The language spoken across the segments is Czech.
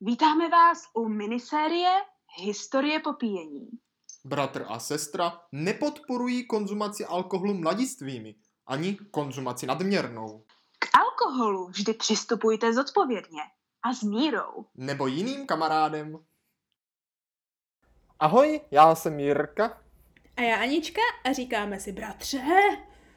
Vítáme vás u minisérie Historie popíjení. Bratr a sestra nepodporují konzumaci alkoholu mladistvými, ani konzumaci nadměrnou, K alkoholu vždy přistupujte zodpovědně a s mírou. nebo jiným kamarádem. Ahoj, já jsem Jirka A já Anička a říkáme si bratře.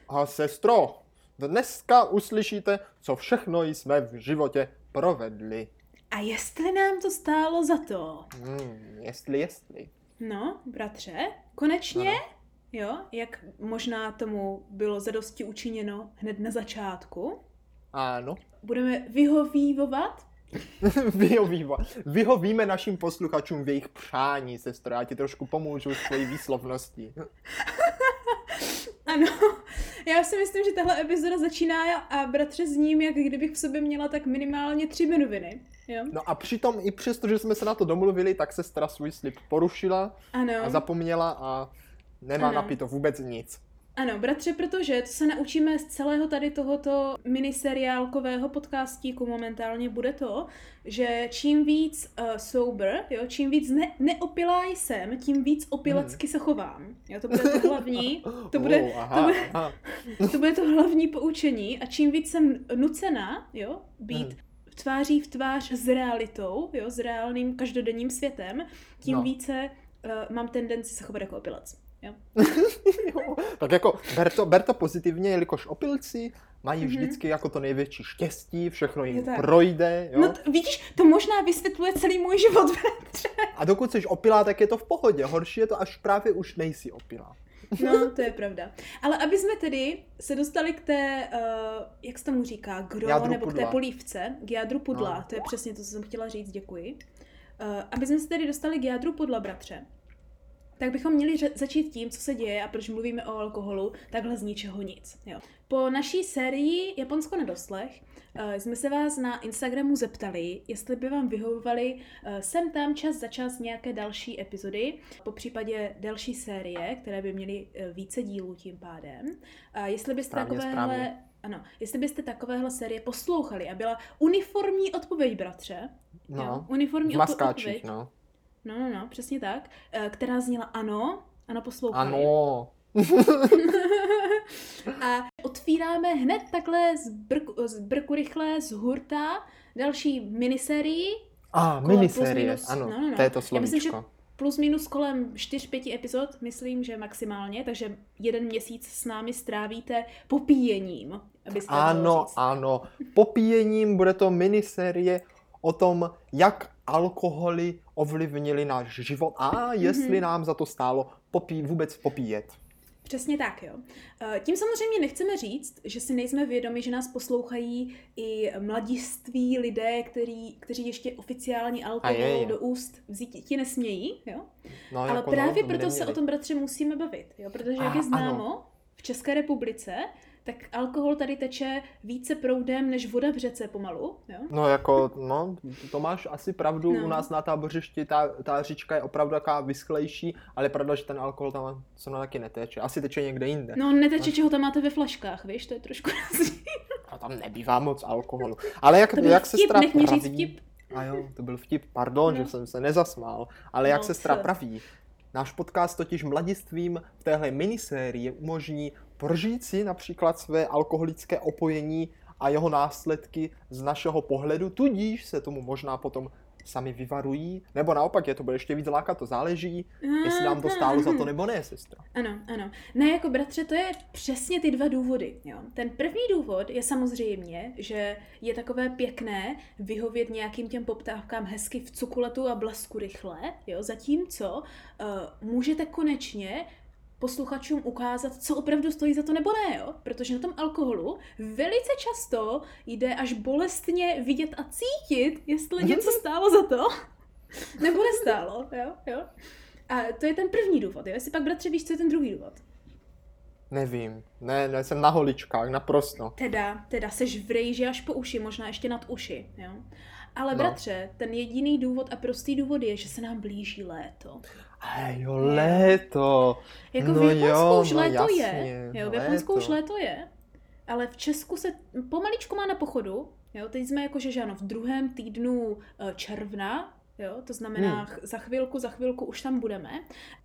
a sestro. Dneska uslyšíte, co všechno jsme v životě provedli. A jestli nám to stálo za to? Hmm, jestli, jestli. No, bratře, konečně, Ano. jo, jak možná tomu bylo zadosti učiněno hned na začátku, Ano. budeme vyhovívovat. Vyhovíme, vyhovíme našim posluchačům v jejich přání, sestro. Já ti trošku pomůžu s tvojí výslovností. Ano, já si myslím, že tahle epizoda začíná a bratře s ním, jak kdybych v sobě měla tak minimálně tři minuty, jo? No a přitom i přesto, že jsme se na to domluvili, tak sestra svůj slib porušila Ano. a zapomněla a nemá Ano. napito vůbec nic. Ano, bratře, protože to se naučíme z celého tady tohoto miniseriálkového podcastíku momentálně bude to, že čím víc uh, sober, jo, čím víc ne- neopilá jsem, tím víc opilecky se chovám. Jo, to bude to hlavní, to bude, Oh, aha, to bude, aha. to bude to hlavní poučení a čím víc jsem nucena, jo, být Hmm. Tváří v tvář s realitou, jo, s reálným každodenním světem, tím No. více uh, mám tendenci se chovat jako opilec. Jo. Jo, tak jako ber to, ber to pozitivně, jelikož opilci mají Mhm. vždycky jako to největší štěstí, všechno jim projde, jo? No t- vidíš, to možná vysvětluje celý můj život. A dokud jsi opilá, tak je to v pohodě. Horší je to, až právě už nejsi opilá. No, to je pravda. Ale aby jsme tedy se dostali k té, uh, jak se tomu říká, gro, Jádru nebo k té pudla. polívce, k jádru pudla, No. to je přesně to, co jsem chtěla říct, děkuji. Uh, aby jsme se tedy dostali k jádru pudla, bratře, tak bychom měli začít tím, co se děje a proč mluvíme o alkoholu takhle z ničeho nic. Jo. Po naší sérii Japonsko na doslech uh, jsme se vás na Instagramu zeptali, jestli by vám vyhovovaly uh, sem tam čas za čas nějaké další epizody, po případě další série, které by měly uh, více dílů tím pádem. A jestli byste Správně, takovéhle... správně. Ano, jestli byste takovéhle série poslouchali a byla uniformní odpověď, bratře. No, jo, uniformní v maskáčích, odpověď. no. No, no, no, přesně tak. eh, Která zněla ano, ano poslouchali. Ano. A otvíráme hned takhle z brku, z brku rychle, z hurta, další minisérii, A, Kolem miniserie, minus- ano, no, no, no. to je to Já myslím, že slovíčko. plus minus kolem 4-5 epizod, myslím, že maximálně, takže jeden měsíc s námi strávíte popíjením, abyste Ano, ano. Popíjením bude to miniserie o tom, jak alkoholy ovlivnili náš život a jestli Mhm. nám za to stálo popí, vůbec popíjet. Přesně tak, jo. Eh, Tím samozřejmě nechceme říct, že si nejsme vědomi, že nás poslouchají i mladiství lidé, který, kteří ještě oficiálně A je, alkohol je. do úst vzít ti nesmějí, jo. No, Ale jako právě no, to by proto se o tom, bratře, musíme bavit, jo. Protože jak A, je známo, ano. v České republice, tak alkohol tady teče více proudem než voda v řece pomalu, jo. No jako, no, to máš asi pravdu, No. u nás na tábořišti ta, ta říčka je opravdu taková vysklejší, ale pravda, že ten alkohol tam se taky neteče. Asi teče někde jinde. No neteče, čeho tam máte ve flaškách, víš, to je trošku rozdíl. A tam nebývá moc alkoholu. Ale jak, To jak vtip, sestra nech praví... vtip. A jo, to byl vtip, pardon, No. že jsem se nezasmál. Ale jak No, sestra co? praví, náš podcast totiž mladistvím v téhle minisérii umožní prožít si například své alkoholické opojení a jeho následky z našeho pohledu, tudíž se tomu možná potom sami vyvarují, nebo naopak je to bude ještě víc lákat, to záleží, jestli nám to stálo za to nebo ne, sestra. Ano, ano. Ne, jako bratře, to je přesně ty dva důvody. Jo. Ten první důvod je samozřejmě, že je takové pěkné vyhovět nějakým těm poptávkám hezky v cukuletu a blasku rychle, jo, zatímco uh, můžete konečně posluchačům ukázat, co opravdu stojí za to nebo ne, jo? Protože na tom alkoholu velice často jde až bolestně vidět a cítit, jestli něco stálo za to, nebo nestálo, jo, jo. A to je ten první důvod, jo? Jestli pak, bratře, víš, co je ten druhý důvod? Nevím, ne, ne, jsem na holičkách, naprosto. Teda, teda seš v rejži až po uši, možná ještě nad uši, jo? Ale No. bratře, ten jediný důvod a prostý důvod je, že se nám blíží léto. A jo, léto. Jako No v Japonsku jo, už no léto jasně, je, jo, v léto. Japonsku už léto je, ale v Česku se pomaličku má na pochodu, Jo, teď jsme jakože, že ano, v druhém týdnu eh, června, jo, to znamená Hmm. za chvilku, za chvilku už tam budeme.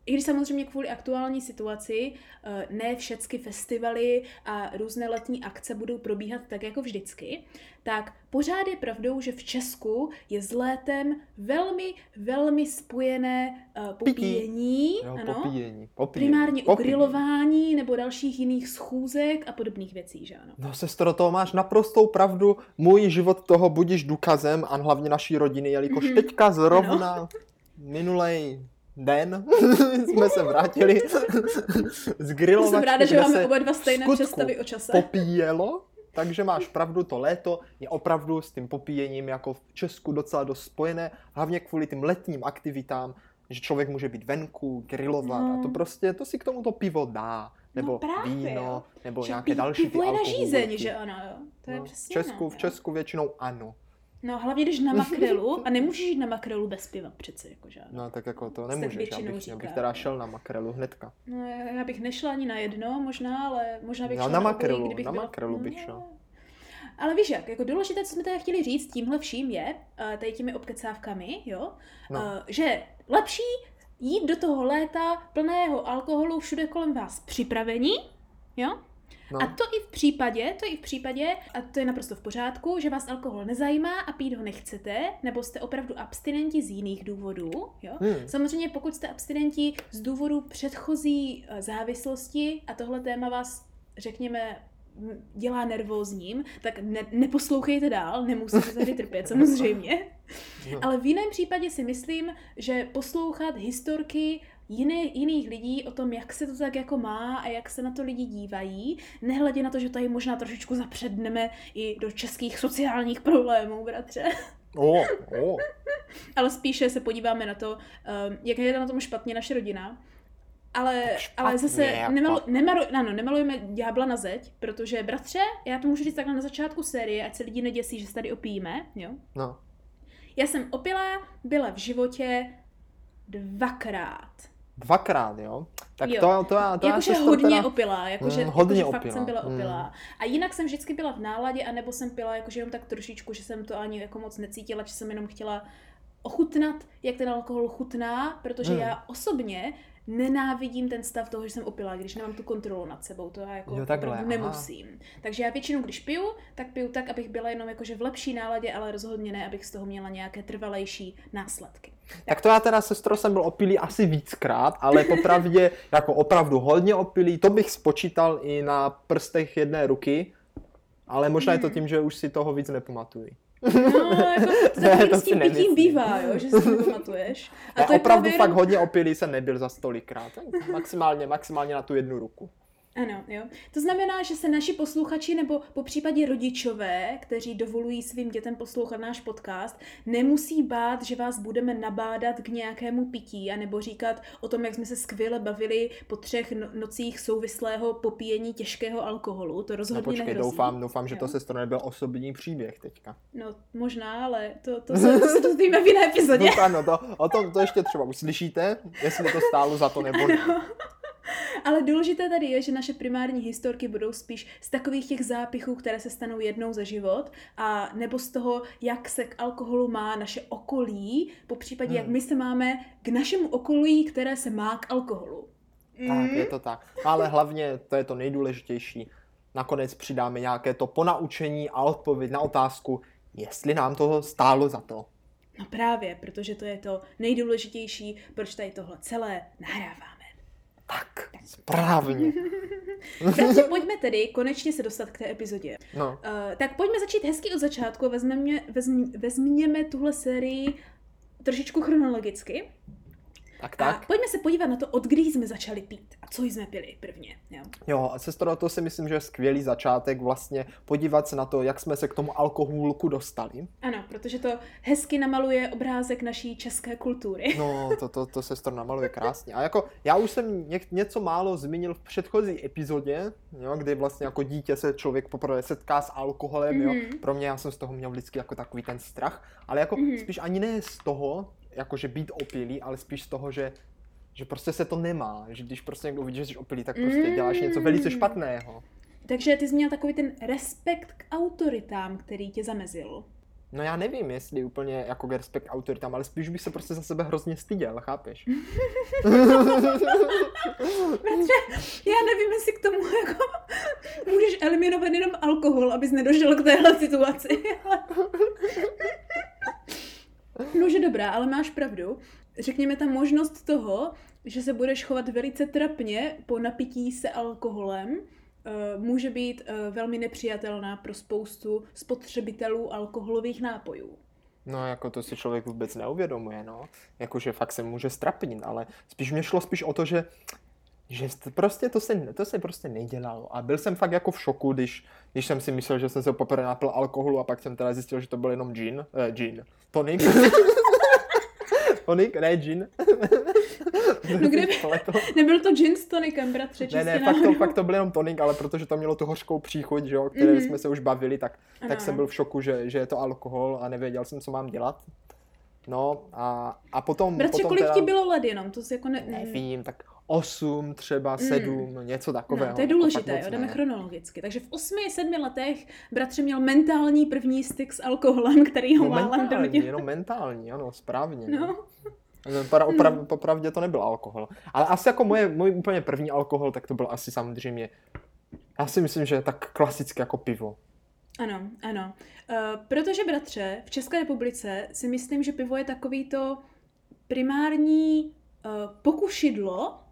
I když samozřejmě kvůli aktuální situaci eh, ne všechny festivaly a různé letní akce budou probíhat tak jako vždycky, tak pořád je pravdou, že v Česku je s létem velmi, velmi spojené uh, popíjení, Jo, ano, popíjení, popíjení. primárně popíjení. grilování nebo dalších jiných schůzek a podobných věcí, že ano. No sestro, to máš naprostou pravdu. Můj život toho budíš důkazem a hlavně naší rodiny, jelikož Mhm. teďka zrovna minulej den jsme se vrátili z grilovačky, Jsem ráda, že máme oba dva stejné představy o čase. popíjelo, takže máš pravdu, to léto je opravdu s tím popíjením jako v Česku docela dost spojené, hlavně kvůli tím letním aktivitám, že člověk může být venku, grilovat a to No. prostě, to si k tomu to pivo dá, nebo právě, víno, jo. nebo Že nějaké pi- další ty pivo je na žízeň, že ano, jo. To je No, přesně v Česku, no, v. Česku většinou ano. No hlavně když na makrelu, a nemůžeš jít na makrelu bez piva přece, jakože ano. No tak jako to nemůžeš, já bych, já bych teda šel na makrelu hnedka. No, já bych nešla ani na jedno, možná, ale možná bych No, šla na makrelu, kdybych na byla... makrelu bych no, šel. Ale víš jak, jako důležité, co jsme tady chtěli říct tímhle vším je, eh, tady těmi obkecávkami, jo, No. eh, že lepší jít do toho léta plného alkoholu všude kolem vás připravení, jo, No. A to i v případě, to i v případě, a to je naprosto v pořádku, že vás alkohol nezajímá a pít ho nechcete, nebo jste opravdu abstinenti z jiných důvodů, jo. Hmm. Samozřejmě pokud jste abstinenti z důvodu předchozí eh, závislosti a tohle téma vás, řekněme, dělá nervózním, tak ne, neposlouchejte dál, nemusíte tady trpět samozřejmě. No. Ale v jiném případě si myslím, že poslouchat historky jiné, jiných lidí o tom, jak se to tak jako má a jak se na to lidi dívají, nehledě na to, že tady možná trošičku zapředneme i do českých sociálních problémů, bratře. O, o. Ale spíše se podíváme na to, um, jak je na tom špatně naše rodina. Ale, špatně, ale zase jako. nemalu, nemalu, ano, nemalujeme ďábla na zeď, protože bratře, já to můžu říct takhle na začátku série, ať se lidi neděsí, že se tady opijíme, jo. No. Já jsem opilá byla v životě dvakrát. Dvakrát, jo? Tak Jo. to, to, já, to já Jakože hodně teda... opilá, jakože, Mm, hodně jakože fakt opilá, jsem byla mm. opilá. A jinak jsem vždycky byla v náladě, anebo jsem pila jakože jenom tak trošičku, že jsem to ani jako moc necítila, že jsem jenom chtěla ochutnat, jak ten alkohol chutná, protože Mm. já osobně nenávidím ten stav toho, že jsem opilá, když nemám tu kontrolu nad sebou, to já jako Jo, takhle, opravdu aha. nemusím. Takže já většinou, když piju, tak piju tak, abych byla jenom jakože v lepší náladě, ale rozhodně ne, abych z toho měla nějaké trvalejší následky. Tak to já teda, sestro, jsem byl opilý asi víckrát, ale popravdě jako opravdu hodně opilý, to bych spočítal i na prstech jedné ruky, ale možná je to Hmm. tím, že už si toho víc nepamatuji. No, jako to Ne, to s tím pitím bývá, jo, že si to nepamatuješ. A to je opravdu právě fakt hodně opilý jsem nebyl za stolikrát. Maximálně, maximálně na tu jednu ruku. Ano, jo. To znamená, že se naši posluchači nebo po případě rodičové, kteří dovolují svým dětem poslouchat náš podcast, nemusí bát, že vás budeme nabádat k nějakému pití, anebo říkat o tom, jak jsme se skvěle bavili po třech no- nocích souvislého popíjení těžkého alkoholu. To No rozhodně počkej, nehrozí. doufám, doufám, že to Jo. sestro nebyl osobní příběh teďka. No, možná, ale to, to, se, to se dozvíme v jiné epizodě. No, ano, to, o tom to ještě třeba uslyšíte, jestli to stálo za to nebo ne. Ale důležité tady je, že naše primární historky budou spíš z takových těch zápichů, které se stanou jednou za život, a nebo z toho, jak se k alkoholu má naše okolí, po případě, jak Hmm. my se máme k našemu okolí, které se má k alkoholu. Tak, je to tak. Ale hlavně, to je to nejdůležitější, nakonec přidáme nějaké to ponaučení a odpověď na otázku, jestli nám to stálo za to. No právě, protože to je to nejdůležitější, proč tady tohle celé nahráváme. Tak, správně. Takže pojďme tedy konečně se dostat k té epizodě. No, Uh, tak pojďme začít hezky od začátku a vezmeme, vezm, vezměme tuhle sérii trošičku chronologicky. Tak A tak. pojďme se podívat na to, od kdy jsme začali pít a co jsme pili prvně. Jo. Jo, a sestro, to si myslím, že je skvělý začátek vlastně podívat se na to, jak jsme se k tomu alkoholku dostali. Ano, protože to hezky namaluje obrázek naší české kultury. No, to, to, to sestro namaluje krásně. A jako, já už jsem ně, něco málo zmínil v předchozí epizodě, jo, kdy vlastně jako dítě se člověk poprvé setká s alkoholem, jo. Mhm. Pro mě já jsem z toho měl vždycky jako takový ten strach, ale jako Mhm. spíš ani ne z toho, jakože být opilý, ale spíš z toho, že že prostě se to nemá, že když prostě někdo vidí, že jsi opilý, tak prostě děláš něco velice Mm. špatného. takže ty jsi měl takový ten respekt k autoritám, který tě zamezil. No já nevím, jestli úplně jako respekt autoritám, ale spíš bych se prostě za sebe hrozně styděl, chápeš? Bratře, já nevím, jestli k tomu jako můžeš eliminovat jenom alkohol, abys nedošel k téhle situaci. no, že dobrá, ale máš pravdu. Řekněme ta možnost toho, že se budeš chovat velice trapně po napití se alkoholem, eh, může být eh, velmi nepřijatelná pro spoustu spotřebitelů alkoholových nápojů. No, jako to si člověk vůbec neuvědomuje, no. Jakože fakt se může strapnit, ale spíš mě šlo spíš o to, že že prostě to se, to se prostě nedělalo. A byl jsem fakt jako v šoku, když, když jsem si myslel, že jsem se poprvé napil alkoholu a pak jsem teda zjistil, že to byl jenom gin. Eh, gin. Tonic. Tonic, ne gin. No kde by... Nebyl to gin s tonikem, bratře, Ne, ne, fakt to, fakt to byl jenom tonik, ale protože to mělo tu hořkou příchuť, že jo, které mm-hmm. jsme se už bavili, tak, ano. tak jsem byl v šoku, že, že je to alkohol a nevěděl jsem, co mám dělat. No a, a potom... Bratře, potom kolik teda... ti bylo let jenom? To si jako ne... Nevím, tak 8, třeba 7, mm. něco takového. No, to je důležité, jo, jdeme chronologicky. Takže v 8, 7 letech bratře měl mentální první styk s alkoholem, který ho no, málem donutil. jenom mentální, ano, správně. No. Para, oprav, hmm. Popravdě to nebyl alkohol. Ale asi jako moje, můj úplně první alkohol, tak to byl asi samozřejmě, já si myslím, že tak klasicky jako pivo. Ano, ano. Uh, protože, bratře, v České republice si myslím, že pivo je takový to primární uh, pokušidlo,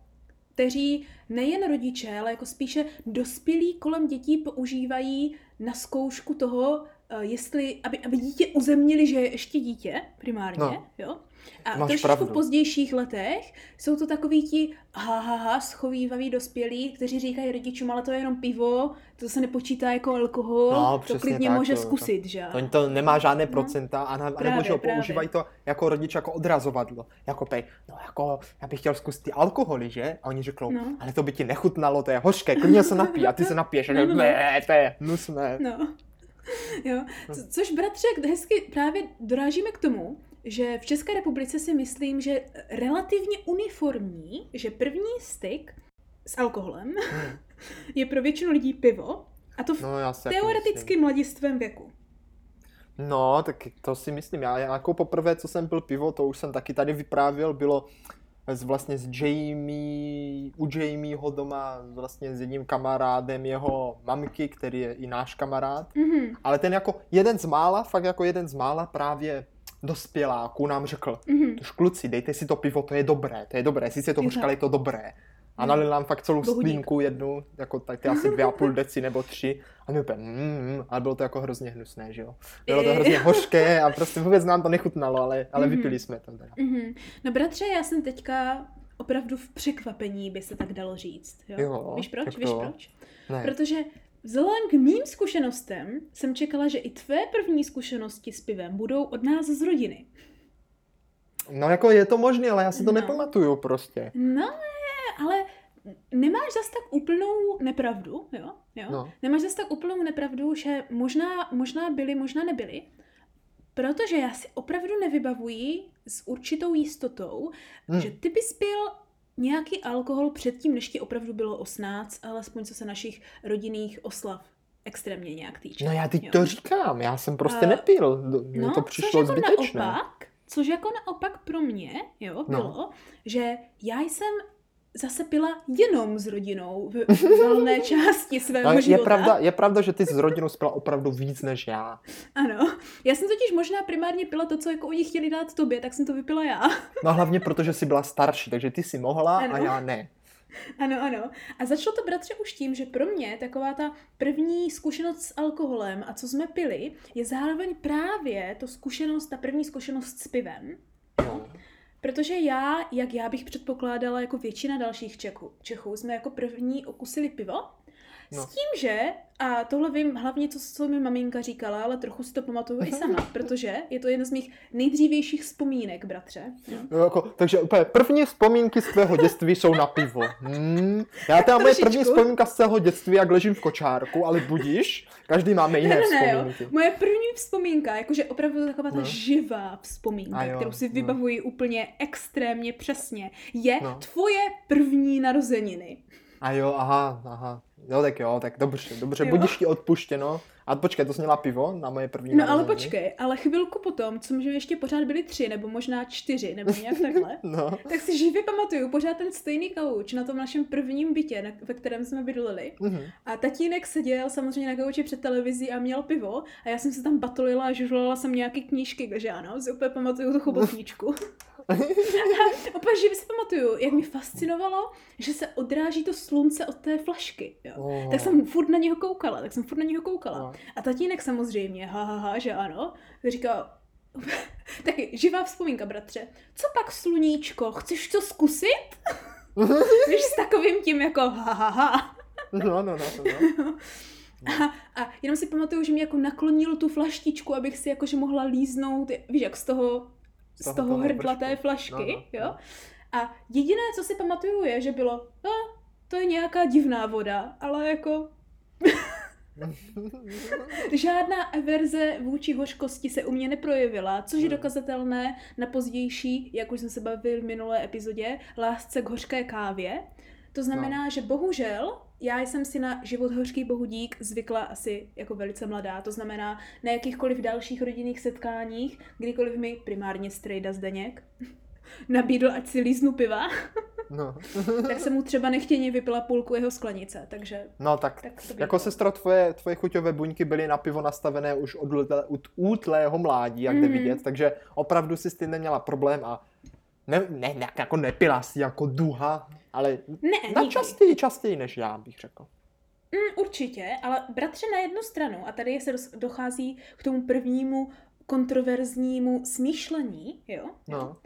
kteří nejen rodiče, ale jako spíše dospělí kolem dětí používají na zkoušku toho, uh, jestli, aby, aby dítě uzemnili, že je ještě dítě primárně, no. jo? A Máš trošku pravdu. v pozdějších letech jsou to takový ti ha, ha, ha, schovývaví dospělí, kteří říkají rodičům, ale to je jenom pivo, to se nepočítá jako alkohol, No, to klidně tak, může to- zkusit, že? To, to nemá žádné procenta a, na, a Právě, nebo že ho používají to jako rodič jako odrazovadlo. Jako pej, no jako, já bych chtěl zkusit ty alkoholy, že? A oni řeknou, No. ale to by ti nechutnalo, to je hořké, klidně se napij a ty se napiješ. A No, no, no, no. ne, to je hnusné. No. Jo. Co, což, bratře, hezky právě dorážíme k tomu, že v České republice si myslím, že relativně uniformní, že první styk s alkoholem Hmm. je pro většinu lidí pivo, a to v No, já teoreticky mladistvém věku. No, tak to si myslím. Já jako poprvé, co jsem pil pivo, to už jsem taky tady vyprávěl, bylo z, vlastně s Jamie, u Jamieho doma vlastně s jedním kamarádem jeho mamky, který je i náš kamarád. Mhm. Ale ten jako jeden z mála, fakt jako jeden z mála právě dospěláků nám řekl, Mhm. tož kluci, dejte si to pivo, to je dobré, to je dobré, sice to je to dobré. A Mhm. nalil nám fakt celou Bohudík. sklínku jednu, jako tak ty asi dvě a půl deci nebo tři. A my úplně, mm, mm, ale bylo to jako hrozně hnusné, že jo. Bylo to hrozně hořké a prostě vůbec nám to nechutnalo, ale, ale Mhm. vypili jsme to teda. Mhm. No bratře, já jsem teďka opravdu v překvapení, by se tak dalo říct. Jo? Jo, Víš proč? Víš proč? Ne. Protože vzhledem k mým zkušenostem jsem čekala, že i tvé první zkušenosti s pivem budou od nás z rodiny. No jako je to možné, ale já si to No. nepamatuju prostě. No, ne, ale nemáš zas tak úplnou nepravdu, jo? jo? No. Nemáš zas tak úplnou nepravdu, že možná, možná byly, možná nebyly, protože já si opravdu nevybavuji s určitou jistotou, Hm. že ty bys pil nějaký alkohol předtím, než ti opravdu bylo 18, alespoň co se našich rodinných oslav extrémně nějak týče. No já teď jo. to říkám, já jsem prostě A- nepil, mně No, to což přišlo jako zbytečné. naopak, což jako naopak pro mě, jo, No. bylo, že já jsem zase pila jenom s rodinou v valné části svého No, je, života. pravda, je pravda, že ty s rodinou spila opravdu víc než já. Ano. Já jsem totiž možná primárně pila to, co jako oni chtěli dát tobě, tak jsem to vypila já. No hlavně protože jsi byla starší, takže ty si mohla a Ano. já ne. Ano, ano. A začalo to bratře už tím, že pro mě taková ta první zkušenost s alkoholem a co jsme pili, je zároveň právě to zkušenost, ta první zkušenost s pivem. Protože já, jak já bych předpokládala, jako většina dalších Čechů, Čechů jsme jako první okusili pivo. No. S tím, že, a tohle vím hlavně, co, co mi maminka říkala, ale trochu si to pamatuju i sama, protože je to jedna z mých nejdřívějších vzpomínek, bratře. No, jako, takže úplně první vzpomínky z tvého dětství jsou na pivo. Hmm. Já teda moje první vzpomínka z celého dětství, jak ležím v kočárku, ale budíš, každý máme jiné Ne, ne, ne, jo. vzpomínky. Moje první vzpomínka, jakože opravdu taková ta No. živá vzpomínka, jo, kterou si no. vybavuji úplně extrémně přesně, je No. tvoje první narozeniny. A jo, aha, aha. No tak jo, tak dobře, dobře, Jo. budíš ti odpuštěno. A počkej, to sněla pivo na moje první No ale narozeniny? počkej, ale chvilku potom, co může ještě pořád byly tři, nebo možná čtyři, nebo nějak takhle, No, tak si živě pamatuju pořád ten stejný kauč na tom našem prvním bytě, na, ve kterém jsme bydleli. mhm. A tatínek seděl samozřejmě na kauči před televizí a měl pivo a já jsem se tam batolila a žužlala jsem nějaký knížky, takže ano, si úplně pamatuju tu chobotničku. úplně živě si pamatuju, jak mi fascinovalo, že se odráží to slunce od té flašky. Jo. Oh. Tak jsem furt na něho koukala, tak jsem furt na něho koukala. No. A tatínek samozřejmě, ha, ha, ha, že ano, říkal, taky živá vzpomínka, bratře. Co pak, sluníčko, chceš to zkusit? Víš, s takovým tím jako ha, ha, ha. No, no, no, no. A, a jenom si pamatuju, že mi jako naklonil tu flaštičku, abych si jakože mohla líznout, víš, jak z toho, z toho toho, hrdla té flašky, No, no, jo. no. A jediné, co si pamatuju, je, že bylo, no, to je nějaká divná voda, ale jako Žádná averze vůči hořkosti se u mě neprojevila, což je Hmm. dokazatelné na pozdější, jak už jsem se bavil v minulé epizodě, lásce k hořké kávě. To znamená, že bohužel já jsem si na život hořký bohu dík zvykla asi jako velice mladá. To znamená na jakýchkoliv dalších rodinných setkáních, kdykoliv mi primárně strejda Zdeněk nabídl, ať si líznu piva, no. tak jsem mu třeba nechtěně vypila půlku jeho sklenice, takže no tak, tak to jako sestro, tvoje, tvoje chuťové buňky byly na pivo nastavené už od útle- od útlého mládí, jak jde Mhm. vidět, takže opravdu si s tím neměla problém a ne, ne, ne jako nepila si jako duha, ale Ne, na nikdy. častěji, častěji než já, bych řekl. Mm, určitě, ale bratře na jednu stranu, a tady se dochází k tomu prvnímu kontroverznímu smýšlení, jo? No.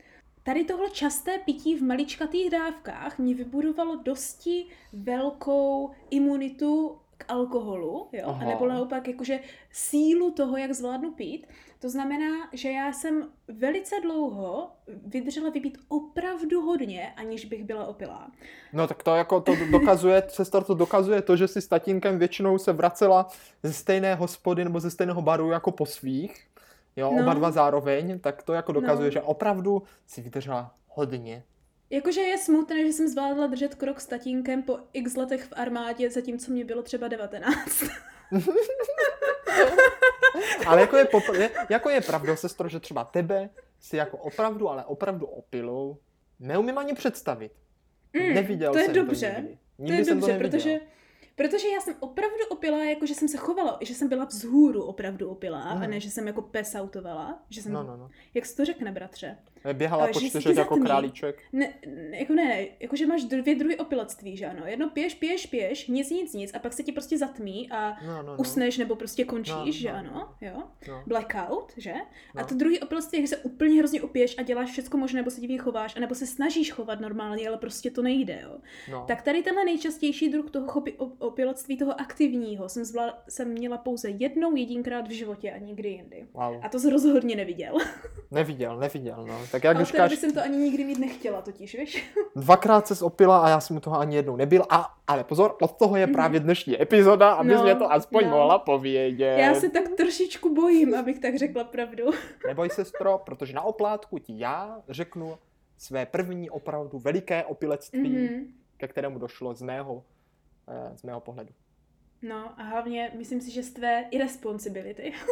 Tady tohle časté pití v maličkatých dávkách mě vybudovalo dosti velkou imunitu k alkoholu, jo? Aha. A nebo naopak jakože sílu toho, jak zvládnu pít. To znamená, že já jsem velice dlouho vydržela vypít opravdu hodně, aniž bych byla opilá. No tak to jako to dokazuje, sestra to dokazuje to, že si s tatínkem většinou se vracela ze stejné hospody nebo ze stejného baru jako po svých, jo, No. oba dva zároveň, tak to jako dokazuje, No. že opravdu si vydržela hodně. Jakože je smutné, že jsem zvládla držet krok s tatínkem po x letech v armádě, zatímco mě bylo třeba 19. Ale jako je, popr- je, jako je pravda, sestro, že třeba tebe si jako opravdu, ale opravdu opilou neumím ani představit. Mm, Neviděl to je jsem dobře. to nikdy. To Nikdy je jsem dobře, to neviděl. protože, protože já jsem opravdu opilá, jako že jsem se chovala, že jsem byla vzhůru opravdu opilá, a Mhm. ne, že jsem jako pesautovala. Že jsem, No, no, no. Jak se to řekne, bratře? Běhala po čtyřech jako králíček. Ne, ne, jako ne, ne, jako že máš dvě druhy opilectví, že ano? Jedno piješ, piješ, piješ, nic, nic, nic a pak se ti prostě zatmí a No, no, no. usneš nebo prostě končíš, No, že no, ano? Jo? No. Blackout, že? A No. to druhý opilectví je, že se úplně hrozně opiješ a děláš všechno možné, nebo se divně chováš, anebo se snažíš chovat normálně, ale prostě to nejde, jo? No. Tak tady tenhle nejčastější druh toho chopi, op- opilectví, toho aktivního, jsem, zvla, jsem měla pouze jednou jedinkrát v životě a nikdy jindy. Wow. A to jsi rozhodně neviděl. Neviděl, neviděl, no. Tak jak a od té doby říkáš, jsem to ani nikdy mít nechtěla totiž, víš? dvakrát se opila a já jsem u toho ani jednou nebyl. A, ale pozor, od toho je Mhm. právě dnešní epizoda, abys No, mě to aspoň no. mohla povědět. Já se tak trošičku bojím, abych tak řekla pravdu. Neboj sestro, protože na oplátku ti já řeknu své první opravdu veliké opilectví, Mhm. ke kterému došlo z mého, eh, z mého pohledu. No a hlavně myslím si, že z tvé irresponsibility.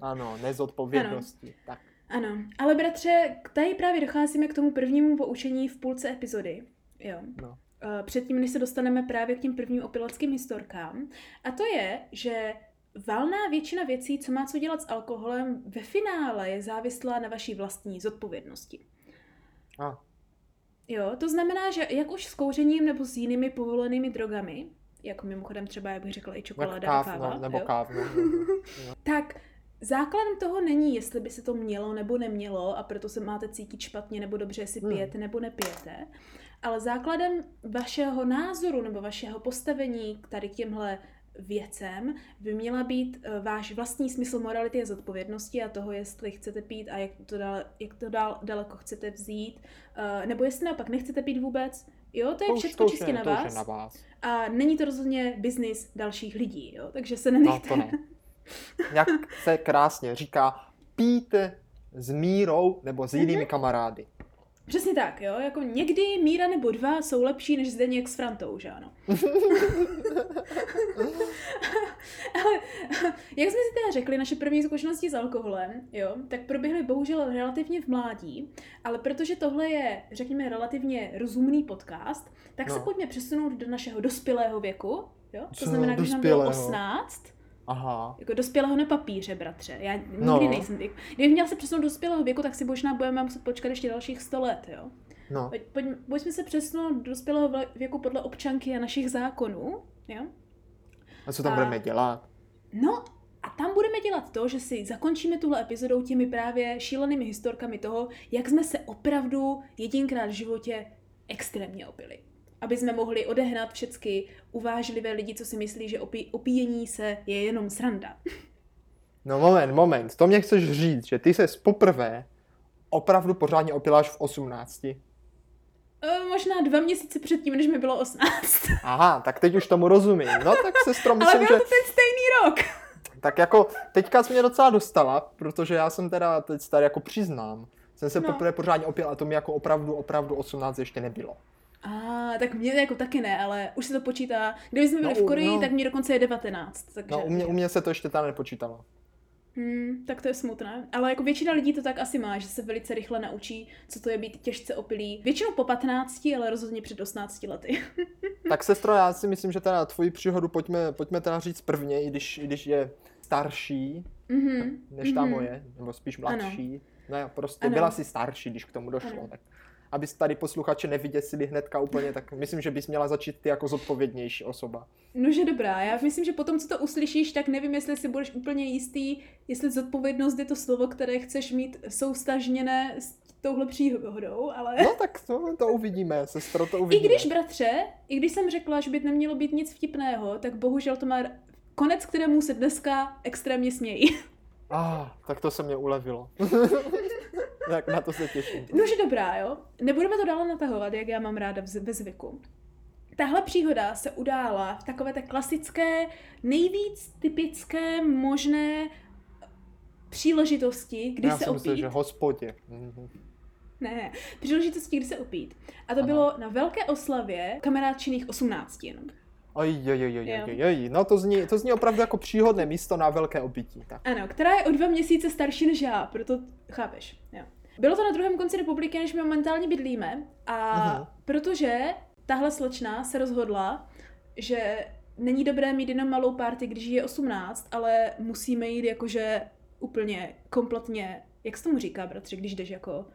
Ano, nezodpovědnosti. Tak. Ano, ale bratře, tady právě docházíme k tomu prvnímu poučení v půlce epizody. Jo. No. Eh, Předtím, než se dostaneme právě k těm prvním opileckým historkám. A to je, že valná většina věcí, co má co dělat s alkoholem, ve finále je závislá na vaší vlastní zodpovědnosti. A, Jo, to znamená, že jak už s kouřením nebo s jinými povolenými drogami, jako mimochodem třeba, jak bych řekla, i čokoláda káv, a káva, nebo jo? káv. No. Tak základem toho není, jestli by se to mělo nebo nemělo a proto se máte cítit špatně nebo dobře, jestli Hmm. pijete nebo nepijete. Ale základem vašeho názoru nebo vašeho postavení k tady k těmhle věcem by měla být eh, váš vlastní smysl morality a zodpovědnosti a toho, jestli chcete pít a jak to, dál, jak to dál daleko chcete vzít, eh, nebo jestli naopak nechcete pít vůbec. Jo, to je To všechno čistě je, na vás. na vás. A není to rozhodně biznis dalších lidí, jo? takže se No, nenechte. to ne. Jak se krásně říká, pijte s mírou nebo s jinými Mhm. kamarády. Přesně tak, jo, jako někdy Míra nebo dva jsou lepší než Zdeněk s Frantou, že ano. Ale jak jsme si teda řekli, naše první zkušenosti s alkoholem, jo, tak proběhly bohužel relativně v mládí, ale protože tohle je, řekněme, relativně rozumný podcast, tak no. se pojďme přesunout do našeho dospělého věku, jo, to Co znamená, když nám bylo dospělého? 18, Aha. jako dospělého na papíře, bratře. Já nikdy No. nejsem. Kdybych měl se přesunout do dospělého věku, tak si možná budeme muset počkat ještě dalších 100 let, jo. No. Pojď, pojď, pojďme se přesunout do dospělého věku podle občanky a našich zákonů, jo. A co tam A- budeme dělat? No a tam budeme dělat to, že si zakončíme tuhle epizodou těmi právě šílenými historkami toho, jak jsme se opravdu jedinkrát v životě extrémně opili. Aby jsme mohli odehnat všechny uvážlivé lidi, co si myslí, že opí- opíjení se je jenom sranda. No moment, moment. To mě chceš říct, že ty se poprvé opravdu pořádně opiláš v 18. E, možná dva měsíce předtím, než mi bylo 18. Aha, tak teď už tomu rozumím. No tak sestro, Ale myslím, byl že to ten stejný rok. tak jako teďka jsi mě docela dostala, protože já jsem teda teď tady jako přiznám, jsem se No. poprvé pořádně opil a to mi jako opravdu, opravdu 18 ještě nebylo. A tak mě jako taky ne, ale už se to počítá. Kdyby jsme byli No, v Koreji, no. tak mě dokonce je 19. Takže... No u mě, u mě se to ještě tam nepočítalo. Hmm, tak to je smutné. Ale jako většina lidí to tak asi má, že se velice rychle naučí, co to je být těžce opilý. Většinou po 15, ale rozhodně před 18 lety. Tak sestro, já si myslím, že teda tvoji příhodu pojďme, pojďme teda říct prvně, i když, i když je starší Mhm. než ta mhm. moje, nebo spíš Ano. mladší. Ne, prostě Ano. byla si starší, když k tomu došlo. Ano. Tak aby tady posluchače nevyděsili hnedka úplně, tak myslím, že bys měla začít ty jako zodpovědnější osoba. Nože dobrá, já myslím, že potom, co to uslyšíš, tak nevím, jestli si budeš úplně jistý, jestli zodpovědnost je to slovo, které chceš mít soustažněné s touhle příhodou, ale... No tak to, to uvidíme, sestro, to I uvidíme. když, bratře, i když jsem řekla, že by nemělo být nic vtipného, tak bohužel to má konec, kterému se dneska extrémně smějí. Ah, tak to se mě ulevilo. tak na to se těším. Nože dobrá, jo? Nebudeme to dále natahovat, jak já mám ráda ve zvyku. Tahle příhoda se udála v takové té klasické, nejvíc typické možné příležitosti, kdy Já se opít. myslel, že hospodě. Mhm. Ne, příležitosti, kdy se opít. A to Aha. bylo na velké oslavě kamarádčiných 18 jenom. Oj, oj, oj, oj, oj, oj, no to zní, to zní opravdu jako příhodné místo na velké opití. Tak. Ano, která je o dva měsíce starší než já, proto chápeš. Jo. Bylo to na druhém konci republiky, než my momentálně bydlíme a Mhm. protože tahle slečna se rozhodla, že není dobré mít jenom malou party, když je 18, ale musíme jít jakože úplně kompletně, jak se tomu říká, bratře, když jdeš jako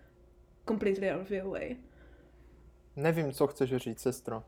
completely out of your way. Nevím, co chceš říct, sestro.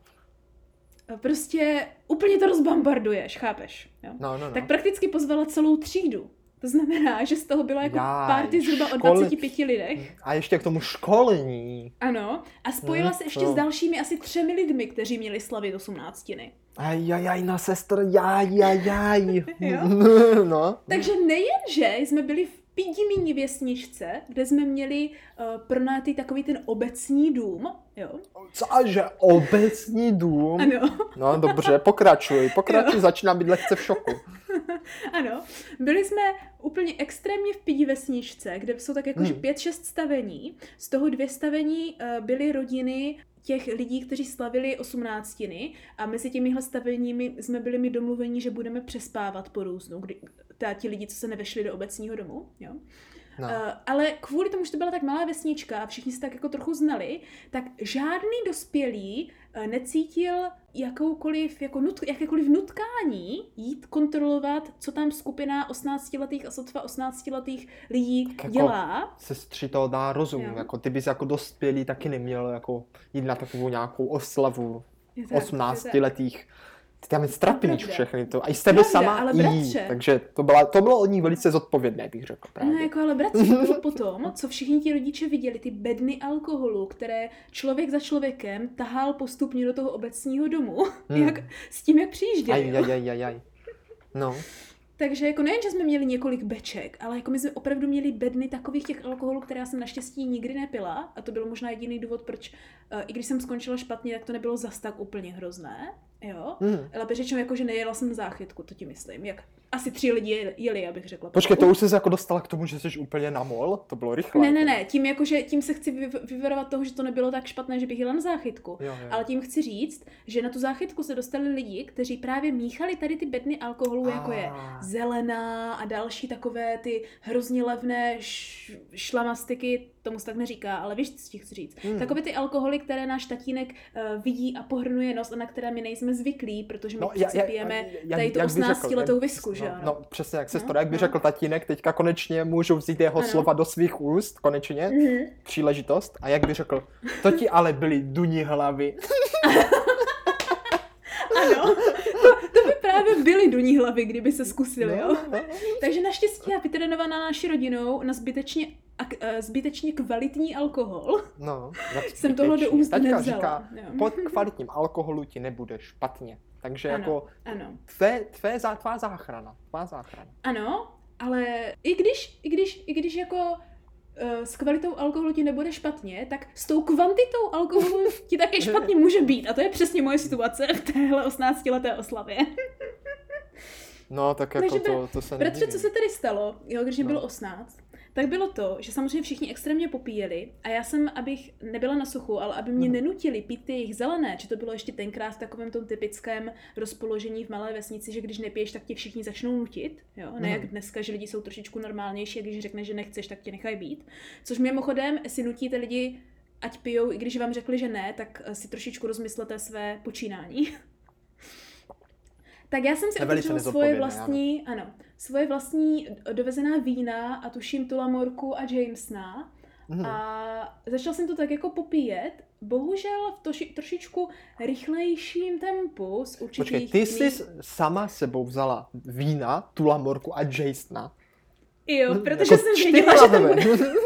Prostě úplně to rozbombarduješ, chápeš? Jo? No, no, no. Tak prakticky pozvala celou třídu. To znamená, že z toho byla jako Jaj, party zhruba o školy. 25 lidech. A ještě k tomu školení. Ano. A spojila Hm, se ještě to. s dalšími asi třemi lidmi, kteří měli slavit 18. Aj, aj, aj, no sestro, jaj, aj, aj. Jo? no. Takže nejen, že jsme byli v Pidimíní věsničce, kde jsme měli uh, pronátý takový ten obecní dům, jo? Cože, obecní dům? Ano, No dobře, pokračuj, pokračuj, začínám být lehce v šoku. ano. Byli jsme úplně extrémně v pidi vesničce, kde jsou tak jakože Hmm. pět, šest stavení. Z toho dvě stavení uh, byly rodiny těch lidí, kteří slavili osmnáctiny a mezi těmihle staveními jsme byli mi domluveni, že budeme přespávat po různu, kdy, ta, ti lidi, co se nevešli do obecního domu, jo. No. Uh, ale kvůli tomu, že to byla tak malá vesnička a všichni se tak jako trochu znali, tak žádný dospělý uh, necítil jakoukoliv, jako nut, jakékoliv nutkání jít kontrolovat, co tam skupina 18-letých a sotva 18-letých lidí tak jako dělá. Sestři to dá rozum, jo. jako ty bys jako dospělý taky neměl jako jít na takovou nějakou oslavu 18-letých. Ty tam pravda. všechny to. A i z tebe Pravda, sama ale i jí. bratře. Takže to, byla, to bylo od ní velice zodpovědné, bych řekl právě. No jako ale bratře, to bylo potom, co všichni ti rodiče viděli, ty bedny alkoholu, které člověk za člověkem tahal postupně do toho obecního domu, Hmm. jak, s tím, jak přijížděli. Aj, aj, aj, aj, aj. No, Takže jako nejen, že jsme měli několik beček, ale jako my jsme opravdu měli bedny takových těch alkoholů, které já jsem naštěstí nikdy nepila. A to byl možná jediný důvod, proč, uh, i když jsem skončila špatně, tak to nebylo zas tak úplně hrozné. Jo. Ale řečeno jako, že nejela jsem na záchytku, to ti myslím. Jak asi tři lidi jeli, abych řekla. Počkej, to už jsi jako dostala k tomu, že jsi úplně na mol? To bylo rychle. Ne, ne, ne, tím jako, že tím se chci vyv- vyvarovat toho, že to nebylo tak špatné, že bych jela na záchytku. Jo, jo. Ale tím chci říct, že na tu záchytku se dostali lidi, kteří právě míchali tady ty bedny alkoholu, jako je zelená a další takové ty hrozně levné š- šlamastiky, tomu se tak neříká, ale víš, co ti chci říct. Hmm. Takové ty alkoholy, které náš tatínek uh, vidí a pohrnuje nos a na které my nejsme zvyklí, protože my no, přeci já- pijeme tady tu jak by řekl, 18 letou visku, že no, ano? No, přesně jak se No, to, jak by no. řekl tatínek, teďka konečně můžu vzít jeho Ano. slova do svých úst, konečně, Mhm. příležitost. A jak by řekl, to ti ale byly duní hlavy. Ano, právě byly duní hlavy, kdyby se zkusili, jo? no. Takže naštěstí já vytrénovaná naší rodinou na zbytečně, ak, eh, zbytečně kvalitní alkohol. No, Jsem tohle do úst Taťka nevzala, říká, jo. pod kvalitním alkoholu ti nebude špatně. Takže Ano. jako Ano. tvé, tvé, tvá záchrana. Tvá záchrana. Ano, ale i když, i když, i když jako s kvalitou alkoholu ti nebude špatně, tak s tou kvantitou alkoholu ti také špatně může být. A to je přesně moje situace v téhle 18-leté oslavě. No, tak jako Takže to, to se Bratře, nedivím. co se tady stalo, jo, když mě No. bylo 18, tak bylo to, že samozřejmě všichni extrémně popíjeli a já jsem, abych nebyla na suchu, ale aby mě Mhm. nenutili pít ty jejich zelené, že to bylo ještě tenkrát v takovém tom typickém rozpoložení v malé vesnici, že když nepiješ, tak tě všichni začnou nutit, jo, ne Mhm. jak dneska, že lidi jsou trošičku normálnější a když řekneš, že nechceš, tak tě nechají být. Což mimochodem, si nutíte lidi, ať pijou, i když vám řekli, že ne, tak si trošičku rozmyslete své počínání. Tak já jsem si otevřela svoje vlastní, ano. svoje vlastní dovezená vína a tuším Tulamorku a Jamesna. Mhm. A začala jsem to tak jako popíjet, bohužel v toši, trošičku rychlejším tempu z určitých Počkej, ty jsi mých- sama sebou vzala vína, Tulamorku a Jasona. Jo, protože Jako jsem věděla, že to lahve.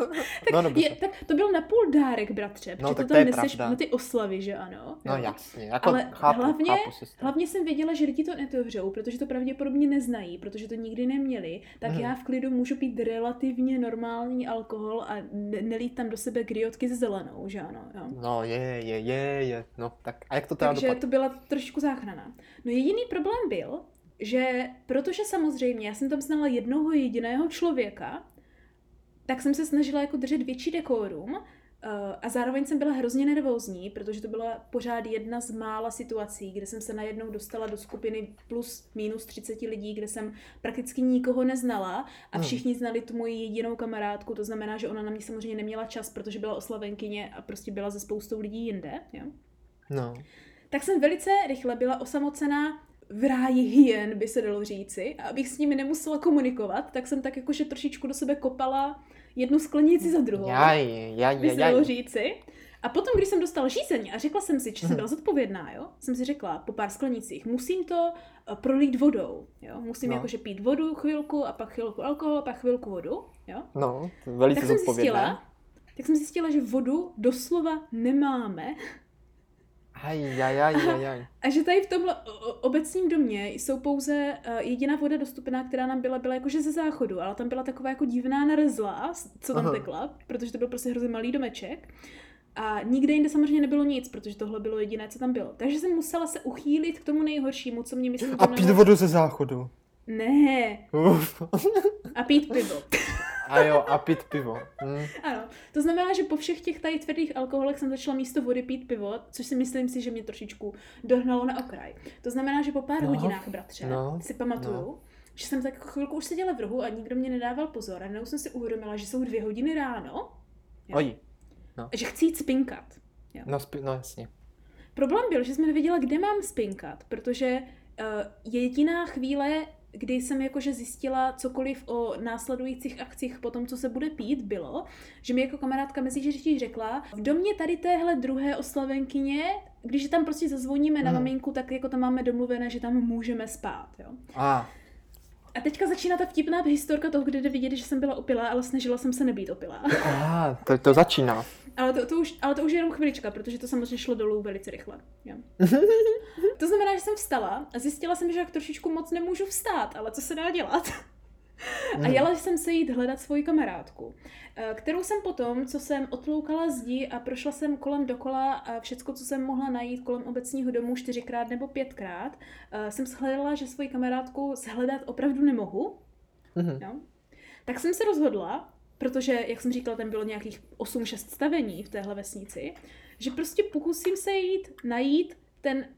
no, dobře. Je, tak to byl napůl dárek, bratře, protože No, to tak to tam neseš pravda. na ty oslavy, že ano? No Jo. jasně, jako Ale chápu, hlavně- chápu. Hlavně jsem věděla, že lidi to neotevřou, protože to pravděpodobně neznají, protože to nikdy neměli, tak Mhm. já v klidu můžu pít relativně normální alkohol a ne- nelít tam do sebe griotky se zelenou, že ano? Jo. No je, je, je, je, no tak a jak to teda Takže dopadlo? to byla trošku záchrana. No jediný problém byl, že protože samozřejmě já jsem tam znala jednoho jediného člověka, tak jsem se snažila jako držet větší dekorum eh, a zároveň jsem byla hrozně nervózní, protože to byla pořád jedna z mála situací, kde jsem se najednou dostala do skupiny plus minus 30 lidí, kde jsem prakticky nikoho neznala a Hmm. všichni znali tu moji jedinou kamarádku, to znamená, že ona na mě samozřejmě neměla čas, protože byla oslavenkyně a prostě byla ze spoustou lidí jinde. Jo? No, tak jsem velice rychle byla osamocená v ráji hyen, by se dalo říci, a abych s nimi nemusela komunikovat, tak jsem tak jakože trošičku do sebe kopala jednu sklenici za druhou, jaj, jaj, by jaj, se dalo jaj. říci. A potom, když jsem dostala žízeň a řekla jsem si, že jsem Mhm. byla zodpovědná, jo, jsem si řekla po pár sklenicích, musím to eh, prolít vodou, jo, musím No. jakože pít vodu chvilku a pak chvilku alkohol a pak chvilku vodu, jo. No, velice Tak jsem zodpovědné. zjistila, tak jsem zjistila, že vodu doslova nemáme, Aj, jaj, jaj, jaj, jaj. A že tady v tomhle o- obecním domě jsou pouze uh, jediná voda dostupná, která nám byla, byla jakože ze záchodu, ale tam byla taková jako divná narezlá, s- co tam Aha. tekla, protože to byl prostě hrozně malý domeček. A nikde jinde samozřejmě nebylo nic, protože tohle bylo jediné, co tam bylo. Takže jsem musela se uchýlit k tomu nejhoršímu, co mě myslím. A pít vodu ze záchodu. Ne, Uf. a pít pivo. A jo, a pít pivo. Hm. Ano, to znamená, že po všech těch tady tvrdých alkoholech jsem začala místo vody pít pivo, což si myslím si, že mě trošičku dohnalo na okraj. To znamená, že po pár No, hodinách, bratře, no, si pamatuju, no. že jsem tak chvilku už seděla v rohu a nikdo mě nedával pozor a najednou jsem si uvědomila, že jsou dvě hodiny ráno Jo. A že chci jít spinkat. no, spi- no jasně. Problém byl, že jsem nevěděla, kde mám spinkat, protože uh, jediná chvíle, kdy jsem jakože zjistila cokoliv o následujících akcích po tom, co se bude pít, bylo, že mi jako kamarádka mezi řečí řekla, v domě tady téhle druhé oslavenkyně, když tam prostě zazvoníme na Mhm. maminku, tak jako tam máme domluvené, že tam můžeme spát, jo. A, A teďka začíná ta vtipná historka toho, kde jde vidět, že jsem byla opilá, ale snažila jsem se nebýt opilá. a to, to začíná. Ale to, to, už, ale to už je jenom chvilička, protože to samozřejmě šlo dolů velice rychle. Jo. to znamená, že jsem vstala a zjistila jsem, že jak trošičku moc nemůžu vstát, ale co se dá dělat? A Mhm. jela jsem se jít hledat svoji kamarádku, eh, kterou jsem potom, co jsem otloukala zdi a prošla jsem kolem dokola a všecko, co jsem mohla najít kolem obecního domu čtyřikrát nebo pětkrát, eh, jsem shledala, že svoji kamarádku shledat opravdu nemohu. Mhm. No. Tak jsem se rozhodla, protože, jak jsem říkala, tam bylo nějakých 8-6 stavení v téhle vesnici, že prostě pokusím se jít najít ten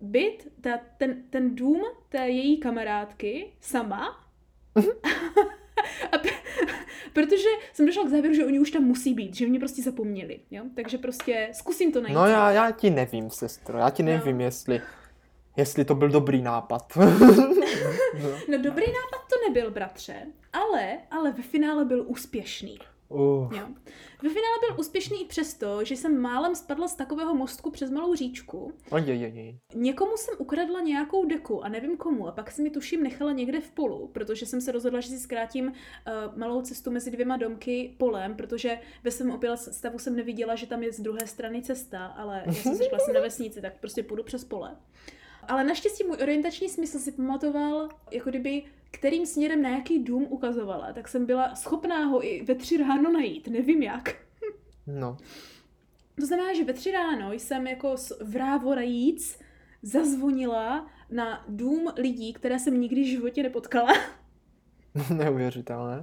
byt, ta, ten, ten dům té její kamarádky sama. A p- protože jsem došla k závěru, že oni už tam musí být, že mě prostě zapomněli. Jo? Takže prostě zkusím to najít. No já, já ti nevím, sestro, já ti nevím, jestli, jestli to byl dobrý nápad. no. No dobrý nápad to nebyl, bratře, ale, ale ve finále byl úspěšný. Uh, Jo. Ve finále byl úspěšný i přesto, že jsem málem spadla z takového mostku přes malou říčku. ojejejej. Někomu jsem ukradla nějakou deku a nevím komu a pak si mi tuším nechala někde v polu, protože jsem se rozhodla, že si zkrátím uh, malou cestu mezi dvěma domky polem, protože ve svém opěle stavu jsem neviděla, že tam je z druhé strany cesta, ale já jsem si řekla, jsem na vesnici, tak prostě půjdu přes pole. Ale naštěstí můj orientační smysl si pamatoval, jako kdyby kterým směrem na jaký dům ukazovala, tak jsem byla schopná ho i ve tři ráno najít, nevím jak. No. To znamená, že ve tři ráno jsem jako vrávorajíc zazvonila na dům lidí, které jsem nikdy v životě nepotkala. Neuvěřitelné.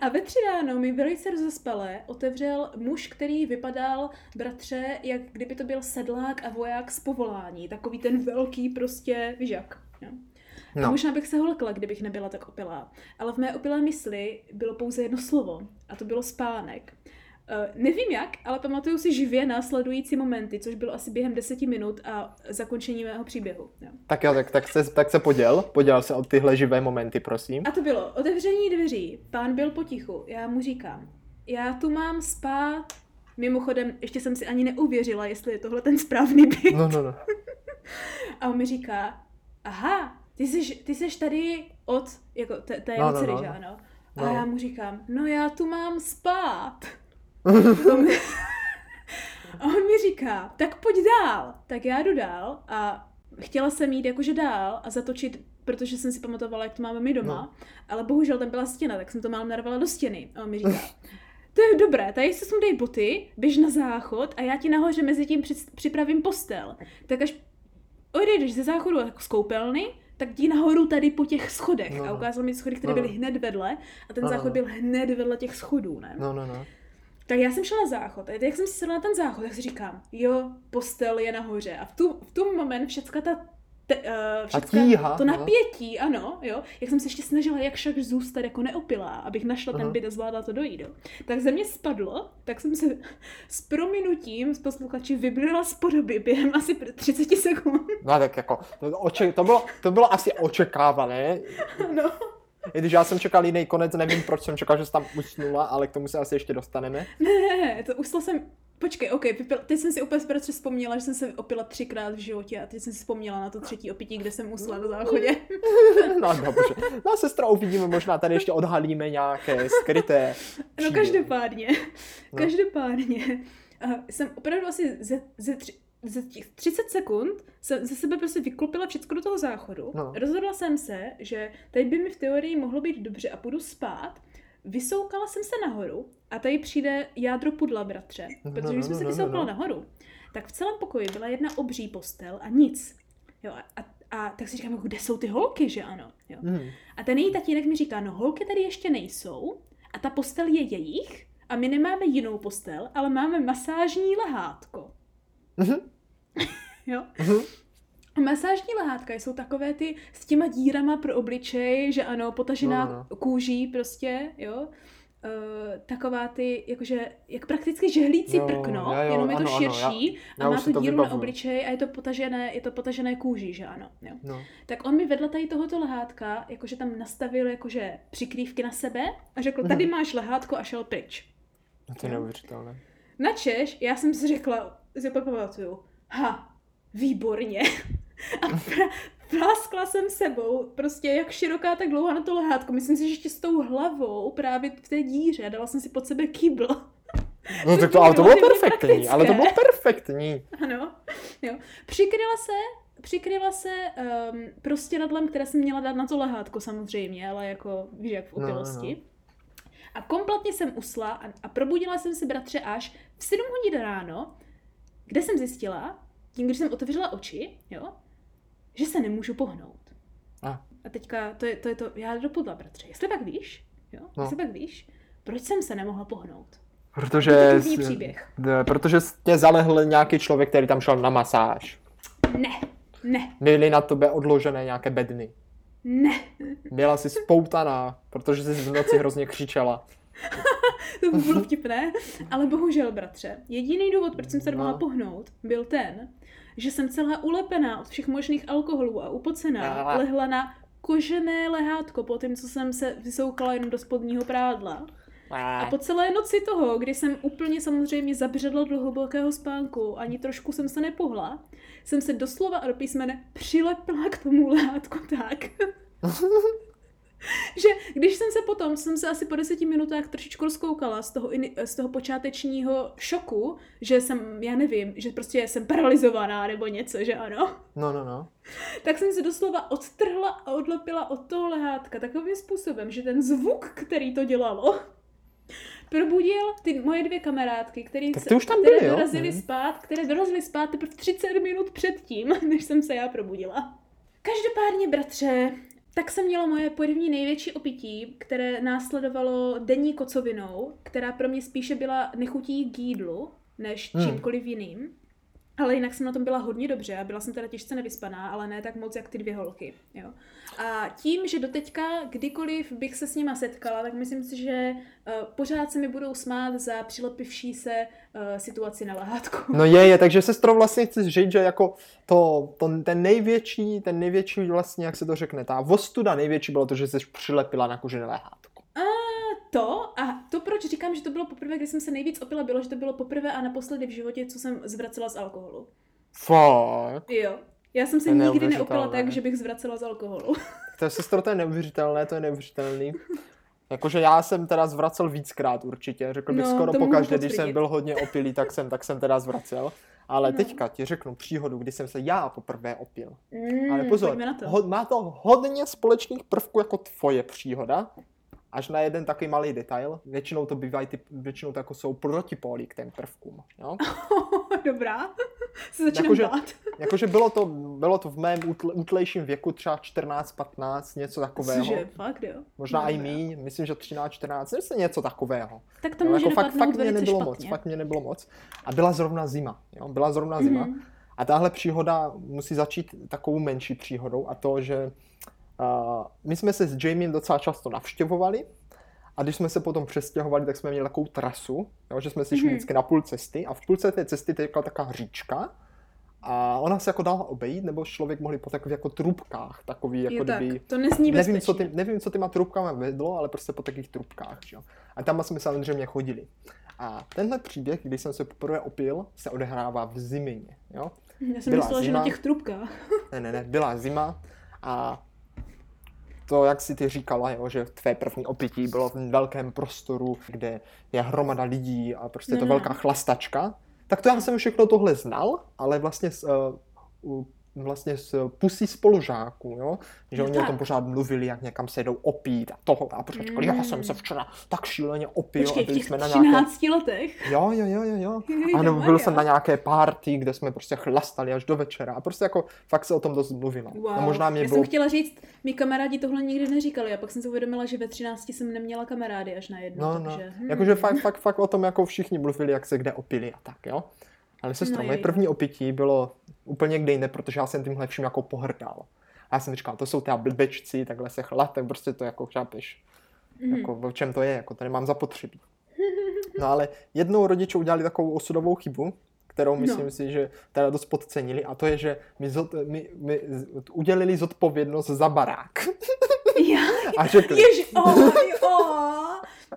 A ve tři ráno mi velice rozespalé otevřel muž, který vypadal, bratře, jak kdyby to byl sedlák a voják z povolání. Takový ten velký prostě, víš jak. Jo. A No. možná bych se holkla, kdybych nebyla tak opilá. Ale v mé opilé mysli bylo pouze jedno slovo a to bylo spánek. Uh, nevím jak, ale pamatuju si živě následující momenty, což bylo asi během deseti minut a zakončení mého příběhu. Jo. Tak jo, tak, tak, se, tak se poděl. Poděl se o tyhle živé momenty, prosím. A to bylo otevření dveří. Pán byl potichu. Já mu říkám, já tu mám spát. Mimochodem, ještě jsem si ani neuvěřila, jestli je tohle ten správný byt. No, no, no. A on mi říká, aha, ty jsi, ty jsi tady od, jako té, té No, jeho no, dcery, no. že ano? A No. já mu říkám, no já tu mám spát. on mi, a on mi říká, tak pojď dál. Tak já jdu dál a chtěla jsem jít jakože dál a zatočit, protože jsem si pamatovala, jak to máme my doma, No. ale bohužel tam byla stěna, tak jsem to málem narvala do stěny. A on mi říká, to je dobré, tady si sundej boty, běž na záchod a já ti nahoře mezi tím při- připravím postel. Tak až odejdeš ze záchodu jako z koupelny, tak jdi nahoru tady po těch schodech. No, A no. ukázal mi schody, které No, no. byly hned vedle a ten No, no, záchod no. byl hned vedle těch schodů, ne? No, no, no. Tak já jsem šla na záchod a jak jsem si sedla na ten záchod, tak si říkám, jo, postel je nahoře. A v tu, v tu moment všecka ta te, uh, všecka, tíha, to no. napětí, ano, jo, jak jsem se ještě snažila jak však zůstat jako neopilá, abych našla ten Aha. byt a zvládla to dojít, jo. Tak ze mě spadlo, tak jsem se s prominutím z posluchači vybrala z podoby během asi 30 sekund. No tak jako, to, oče, to, bylo, to bylo asi očekávané, no. i když já jsem čekal jiný konec, nevím proč jsem čekal, že jsi tam usnula, ale k tomu se asi ještě dostaneme. Ne, to usla jsem, počkej, ok, vypil, teď jsem si úplně zprostře vzpomněla, že jsem se opila třikrát v životě a teď jsem si vzpomněla na to třetí opití, kde jsem usla na záchodě. No dobře. No sestra, uvidíme, možná tady ještě odhalíme nějaké skryté No příběhy. každopádně, No. každopádně, uh, jsem opravdu asi ze, ze, tři, ze těch 30 sekund jsem ze sebe prostě vyklopila všechno do toho záchodu. No. Rozhodla jsem se, že teď by mi v teorii mohlo být dobře a půjdu spát. Vysoukala jsem se nahoru a tady přijde jádro pudla, bratře. No, Protože no, když jsem no, se no, vysoukala nahoru, tak v celém pokoji byla jedna obří postel a nic. Jo, a, a, a tak si říkám, kde jsou ty holky, že ano? Jo. Hmm. A ten její tatínek mi říká, no holky tady ještě nejsou a ta postel je jejich a my nemáme jinou postel, ale máme masážní lehátko. Mhm. Jo? Mhm. Masážní lehátka jsou takové ty s těma dírama pro obličej, že ano, potažená No, no, kůží prostě, jo. Uh, taková ty, jakože, jak prakticky žehlící Jo, prkno, jo, jo, jenom je to ano, ano, širší já a má to díru na obličej a je to potažené, je to potažené kůží, že ano. Jo. No. Tak on mi vedle tady tohoto lehátka, jakože tam nastavil jakože přikrývky na sebe a řekl, Mhm. tady máš lehátko a šel pryč. no to je neuvěřitelné. Načež, já jsem si řekla, si úplně pamatuju, ha, výborně. A pra, pláskla jsem sebou, prostě jak široká, tak dlouhá na to lehátko. Myslím si, že ještě s tou hlavou právě v té díře. Dala jsem si pod sebe kýbl. No tak to, ale to bylo perfektní, praktické. ale to bylo perfektní. Ano, jo. Přikryla se přikryla se um, prostěradlem, které jsem měla dát na to lehátko samozřejmě, ale jako víš, jak v No, no, opilosti. A kompletně jsem usla a, a probudila jsem se bratře až v 7 hodin ráno, kde jsem zjistila, tím, když jsem otevřela oči, jo, že se nemůžu pohnout. A. A teďka, to je to, je to já dopudla, bratře. Jestli pak víš, jo, No. jestli pak víš, proč jsem se nemohla pohnout? Protože, To je první jsi- příběh. protože tě zalehl nějaký člověk, který tam šel na masáž. Ne, ne, Byly na tebe odložené nějaké bedny. ne. Byla jsi spoutaná, protože jsi v noci hrozně křičela. To by bylo vtipné, ale bohužel, bratře, jediný důvod, proč jsem se nemohla No. pohnout, byl ten, že jsem celá ulepená od všech možných alkoholů a upocená. Ale- lehla na kožené lehátko po tím, co jsem se vysoukala jenom do spodního prádla. A po celé noci toho, kdy jsem úplně samozřejmě zabředla do hlubokého spánku, ani trošku jsem se nepohla, jsem se doslova a do písmene přilepila k tomu lehátku tak, že když jsem se potom, jsem se asi po deseti minutách trošičku rozkoukala z toho, z toho počátečního šoku, že jsem, já nevím, že prostě jsem paralizovaná nebo něco, že ano, No, no, no. tak jsem se doslova odtrhla a odlepila od toho lehátka takovým způsobem, že ten zvuk, který to dělalo, probudil ty moje dvě kamarádky, který, Tak ty už tam které byly, jo? dorazily Mhm. spát, které dorazily spát teprve 30 minut předtím, než jsem se já probudila. Každopádně, bratře, tak jsem měla moje první největší opití, které následovalo denní kocovinou, která pro mě spíše byla nechutí k jídlu, než Hmm. čímkoliv jiným. Ale jinak jsem na tom byla hodně dobře a byla jsem teda těžce nevyspaná, ale ne tak moc jak ty dvě holky. Jo. A tím, že doteďka kdykoliv bych se s nima setkala, tak myslím si, že uh, pořád se mi budou smát za přilepivší se uh, situaci na lehátku. No je, je, takže sestro vlastně chci říct, že jako to, to, ten největší, ten největší vlastně, jak se to řekne, ta vostuda největší bylo to, že jsi přilepila na kožené lehátko. To a to, proč říkám, že to bylo poprvé, kdy jsem se nejvíc opila, bylo, že to bylo poprvé a naposledy v životě, co jsem zvracela z alkoholu. Fuck. Jo. Já jsem se To nikdy neopila tak, že bych zvracela z alkoholu. To je sestro, to je neuvěřitelné, to je neuvěřitelný. Jakože já jsem teda zvracel víckrát určitě, řekl bych No, skoro pokaždé, když jsem byl hodně opilý, tak jsem, tak jsem teda zvracel. Ale No. teďka ti řeknu příhodu, kdy jsem se já poprvé opil. Mm, Ale pozor, ho, má to hodně společných prvků jako tvoje příhoda, až na jeden takový malý detail. Většinou to bývají, ty, většinou to jako jsou protipóly k těm prvkům. Jo? Dobrá. Se začínám Jakože- bát. Jakože bylo to, bylo to v mém útle, útlejším věku, třeba 14-15, něco takového. Cože, fakt jo. Možná i míň, myslím, že 13-14, myslím něco takového. Tak to Jo, může jako fakt, fakt mě nebylo špatně. moc, fakt mě nebylo moc. A byla zrovna zima, jo? byla zrovna zima. Mhm. A tahle příhoda musí začít takovou menší příhodou a to, že uh, my jsme se s Jamiem docela často navštěvovali a když jsme se potom přestěhovali, tak jsme měli takovou trasu, jo, že jsme si šli Mhm. vždycky na půl cesty a v půlce té cesty tekla taková říčka a ona se jako dala obejít, nebo člověk mohli po takových jako trubkách, takový jako Jo, tak, kdyby... to nezní Nevím bezpečně. co, ty, nevím, co těma trubkama vedlo, ale prostě po takových trubkách. Že? jo. A tam jsme samozřejmě chodili. A tenhle příběh, když jsem se poprvé opil, se odehrává v zimě. Jo? Já jsem byla myslela, že zima. na těch trubkách. Ne, ne, ne, byla zima a to, jak si ty říkala, jo, že tvé první opití bylo v velkém prostoru, kde je hromada lidí a prostě No, to no, velká chlastačka, tak to já jsem všechno tohle znal, ale vlastně uh, vlastně s pusí spolužáků, jo? že No oni o tom tak. pořád mluvili, jak někam se jdou opít a toho a pořád říkali, já jsem se Mm. včera tak šíleně opil Počkej, a byli jsme na nějaké 13 letech. Jo, jo, jo, jo, jo. A nebo byl jsem na nějaké party, kde jsme prostě chlastali až do večera. A prostě jako fakt se o tom dost mluvilo. Wow. A možná mě Já bylo... jsem chtěla říct, mi kamarádi tohle nikdy neříkali a pak jsem si uvědomila, že ve 13 jsem neměla kamarády až na jedno. No, no. takže, hm. Jakože fakt, fakt, fakt o tom jako všichni mluvili, jak se kde opili a tak, jo. Ale sestro, No, moje první opití bylo úplně kde jinde, protože já jsem tímhle vším jako pohrdal. A já jsem říkal, to jsou ty blbečci, takhle se chlat, tak prostě to jako chápeš. Mhm. Jako, v čem to je, jako to nemám zapotřebí. No ale jednou rodiče udělali takovou osudovou chybu, kterou myslím No. si, že teda dost podcenili, a to je, že mi, zod, mi, mi udělili zodpovědnost za barák. A řekli, ježi, oh, oh.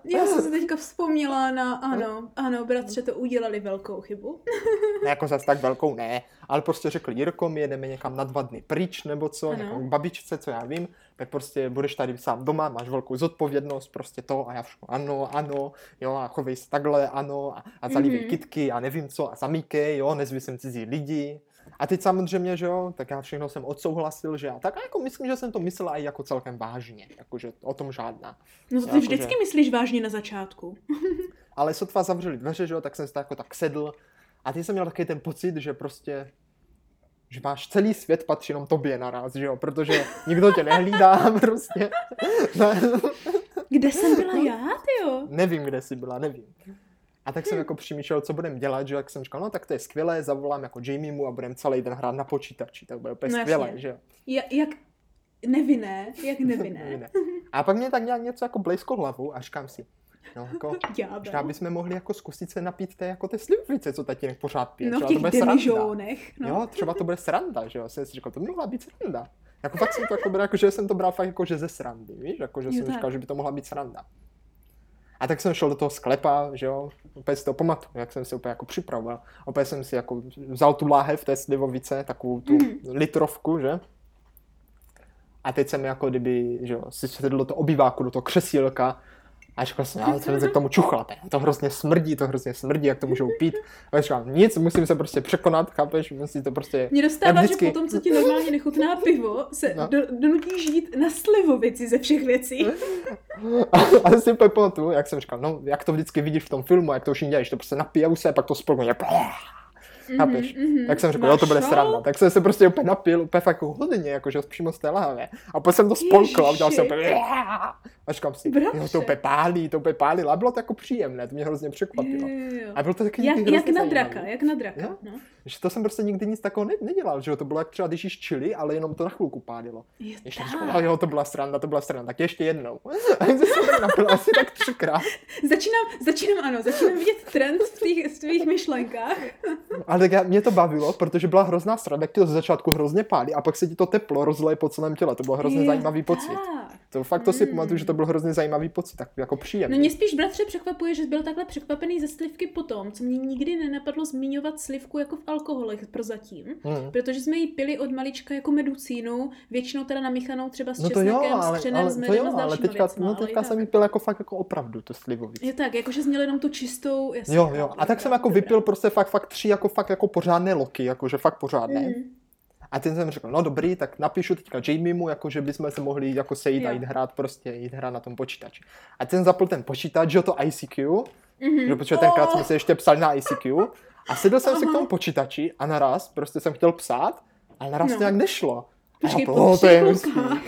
Já jsem se teďka vzpomněla na, ano, ano, bratře, to udělali velkou chybu. ne jako zase tak velkou ne, ale prostě řekli, Jirko, my jedeme někam na dva dny pryč, nebo co, Ano. někam k babičce, co já vím, tak prostě budeš tady sám doma, máš velkou zodpovědnost, prostě to a já všechno, ano, ano, jo, a chovej se takhle, ano, a, a zalívej Mhm. kitky a nevím co, a zamíkej, jo, nezvi sem cizí lidi, A teď samozřejmě, že jo, tak já všechno jsem odsouhlasil, že já tak a jako myslím, že jsem to myslel i jako celkem vážně, jakože o tom žádná. No to ty Jakože- vždycky myslíš vážně na začátku. Ale sotva zavřeli dveře, že jo, tak jsem si tak jako tak sedl a teď jsem měl taky ten pocit, že prostě že máš celý svět patří jenom tobě naraz, že jo, protože nikdo tě nehlídá prostě. Kde jsem byla já, tyjo? nevím, kde jsi byla, nevím. A tak jsem jako přemýšlel, co budeme dělat, že jak jsem říkal, no tak to je skvělé, zavolám jako Jamiemu a budeme celý den hrát na počítači, to bude úplně No skvělé, jasně. že jo. Ja, jak nevinné, jak nevinné. Ne. A pak mě tak nějak něco jako blejsko hlavu a říkám si, no jako, Možná bychom mohli jako zkusit se napít té jako té slivovice, co tatínek pořád pije. No v Třeba těch to bude sranda. demižónech. No. Jo, třeba to bude sranda, že jo. Jsem si říkal, to by mohla být sranda. Jako fakt jsem to jako bral, jako, že jsem to bral fakt jako, že ze srandy, víš? Jako, že Jo, jsem tak. říkal, že by to mohla být sranda. A tak jsem šel do toho sklepa, že jo, úplně si to pamatuju, jak jsem si úplně jako připravoval. Opět jsem si jako vzal tu láhev té slivovice, takovou tu Mhm. litrovku, že? A teď jsem jako kdyby, že jo, si sedl do toho obýváku, do toho křesílka a říkal jsem, ale jsem se k tomu čuchlat, to hrozně smrdí, to hrozně smrdí, jak to můžou pít. A já říkám, nic, musím se prostě překonat, chápeš, musí to prostě... Mě dostává, vždycky- že potom, co ti normálně nechutná pivo, se No. do, donutí žít na slivovici ze všech věcí. A, a si pamatuju, jak jsem říkal, no, jak to vždycky vidíš v tom filmu, jak to všichni dělají, že to prostě napijou se, pak to spolknou, chápeš? mhm. Tak jsem řekl, jo, to bude sranda. Tak jsem se prostě úplně napil, úplně fakt jako hodně, jakože přímo z té lahve. A pak jsem to spolkl a udělal jsem úplně a říkám si, jo, to úplně pálí, to úplně pálí. A bylo to jako příjemné, to mě hrozně překvapilo. Jo, jo, jo. A bylo to taky Jak, jak na draka, jak na draka. No. Že to jsem prostě nikdy nic takového ne- nedělal, že jo, to bylo jak třeba když jíš čili, ale jenom to na chvilku pálilo. Je Ještě tak. říkal, jo, to byla sranda, to byla sranda, tak ještě jednou. A jsem se tak napil asi tak třikrát. Začínám, začínám, ano, začínám vidět trend v tvých, v tvých myšlenkách. Ale tak já, mě to bavilo, protože byla hrozná sranda, jak ti to ze začátku hrozně pálí a pak se ti to teplo rozleje po celém těle. To byl hrozně Je zajímavý pocit. tak. To fakt to si Mm. pamatuju, že to byl hrozně zajímavý pocit, tak jako No příjemný. mě spíš bratře překvapuje, že byl takhle překvapený ze slivky potom, co mě nikdy nenapadlo zmiňovat slivku jako v alkoholech prozatím. Hmm. Protože jsme ji pili od malička jako medicínu, většinou teda namíchanou třeba s No to česnekem, jo, ale, s třenem, ale, s to medem jo, a s ale teďka, věcma, no, ale teďka i jsem ji pil jako fakt jako opravdu, tu slivovici. Je tak, jakože jsi měl jenom tu čistou, jasně. Jo, jo. chápu, A tak jsem jako dobrá. vypil prostě fakt, fakt tři jako fakt jako pořádné loky, jakože fakt pořádné. Mhm. A ten jsem řekl, no dobrý, tak napíšu teďka Jamiemu, jako že bychom se mohli jako sejít a Jo. jít hrát prostě, jít hrát na tom počítači. A ten zapl ten počítač, že jo, to ICQ, Mhm. že protože tenkrát Oh. jsme se ještě psali na ICQ a sedl jsem si k Aha. tomu počítači a naraz prostě jsem chtěl psát, ale naraz No. to nějak nešlo. A já, po "Oh, to je třech hezký." lokách.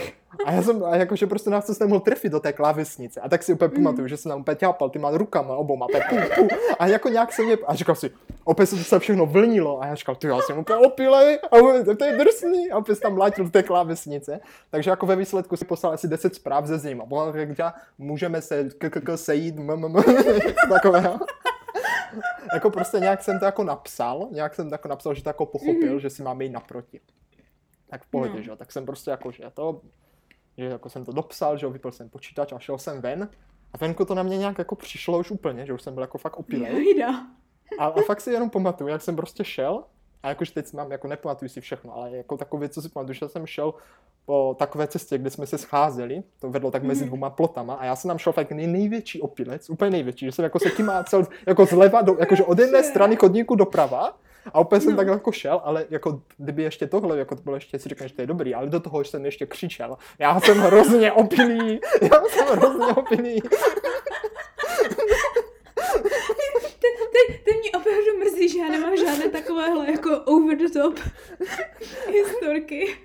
A já jsem, a jakože prostě nás jsem nemohl trefit do té klávesnice. A tak si úplně pamatuju, že jsem tam úplně ťápal těma rukama oboma, tak pu, pu, a jako nějak se mě, a říkal si, opět se to se všechno vlnilo. A já říkal, ty já jsem úplně opilej, a on, to je drsný. A opět tam mlátil do té klávesnice. Takže jako ve výsledku si poslal asi 10 zpráv ze. Bo jak říká, můžeme se k, k, k sejít, m, m, m, takového. jako prostě nějak jsem to jako napsal, nějak jsem to jako napsal, že to jako pochopil, Mhm. že si máme jít naproti. Tak v pohodě, No. že jo, tak jsem prostě jako, že to, že jako jsem to dopsal, že jo, vypil jsem počítač a šel jsem ven. A venku to na mě nějak jako přišlo už úplně, že už jsem byl jako fakt opilej. Jejda. A, a fakt si jenom pamatuju, jak jsem prostě šel, a jakože teď mám, jako nepamatuju si všechno, ale jako takovou věc, co si pamatuju, že jsem šel po takové cestě, kde jsme se scházeli, to vedlo tak mezi Mhm. dvěma plotama a já jsem tam šel fakt nej, největší opilec, úplně největší, že jsem jako se kymácel jako zleva, do, jakože od jedné strany chodníku doprava a opět jsem No. tak jako šel, ale jako kdyby ještě tohle, jako to bylo ještě, si řekneš, že to je dobrý, ale do toho jsem ještě křičel. Já jsem hrozně opilý, já jsem hrozně opilý. Ty, ty, mě opravdu mrzí, že já nemám žádné takovéhle jako over the top historky.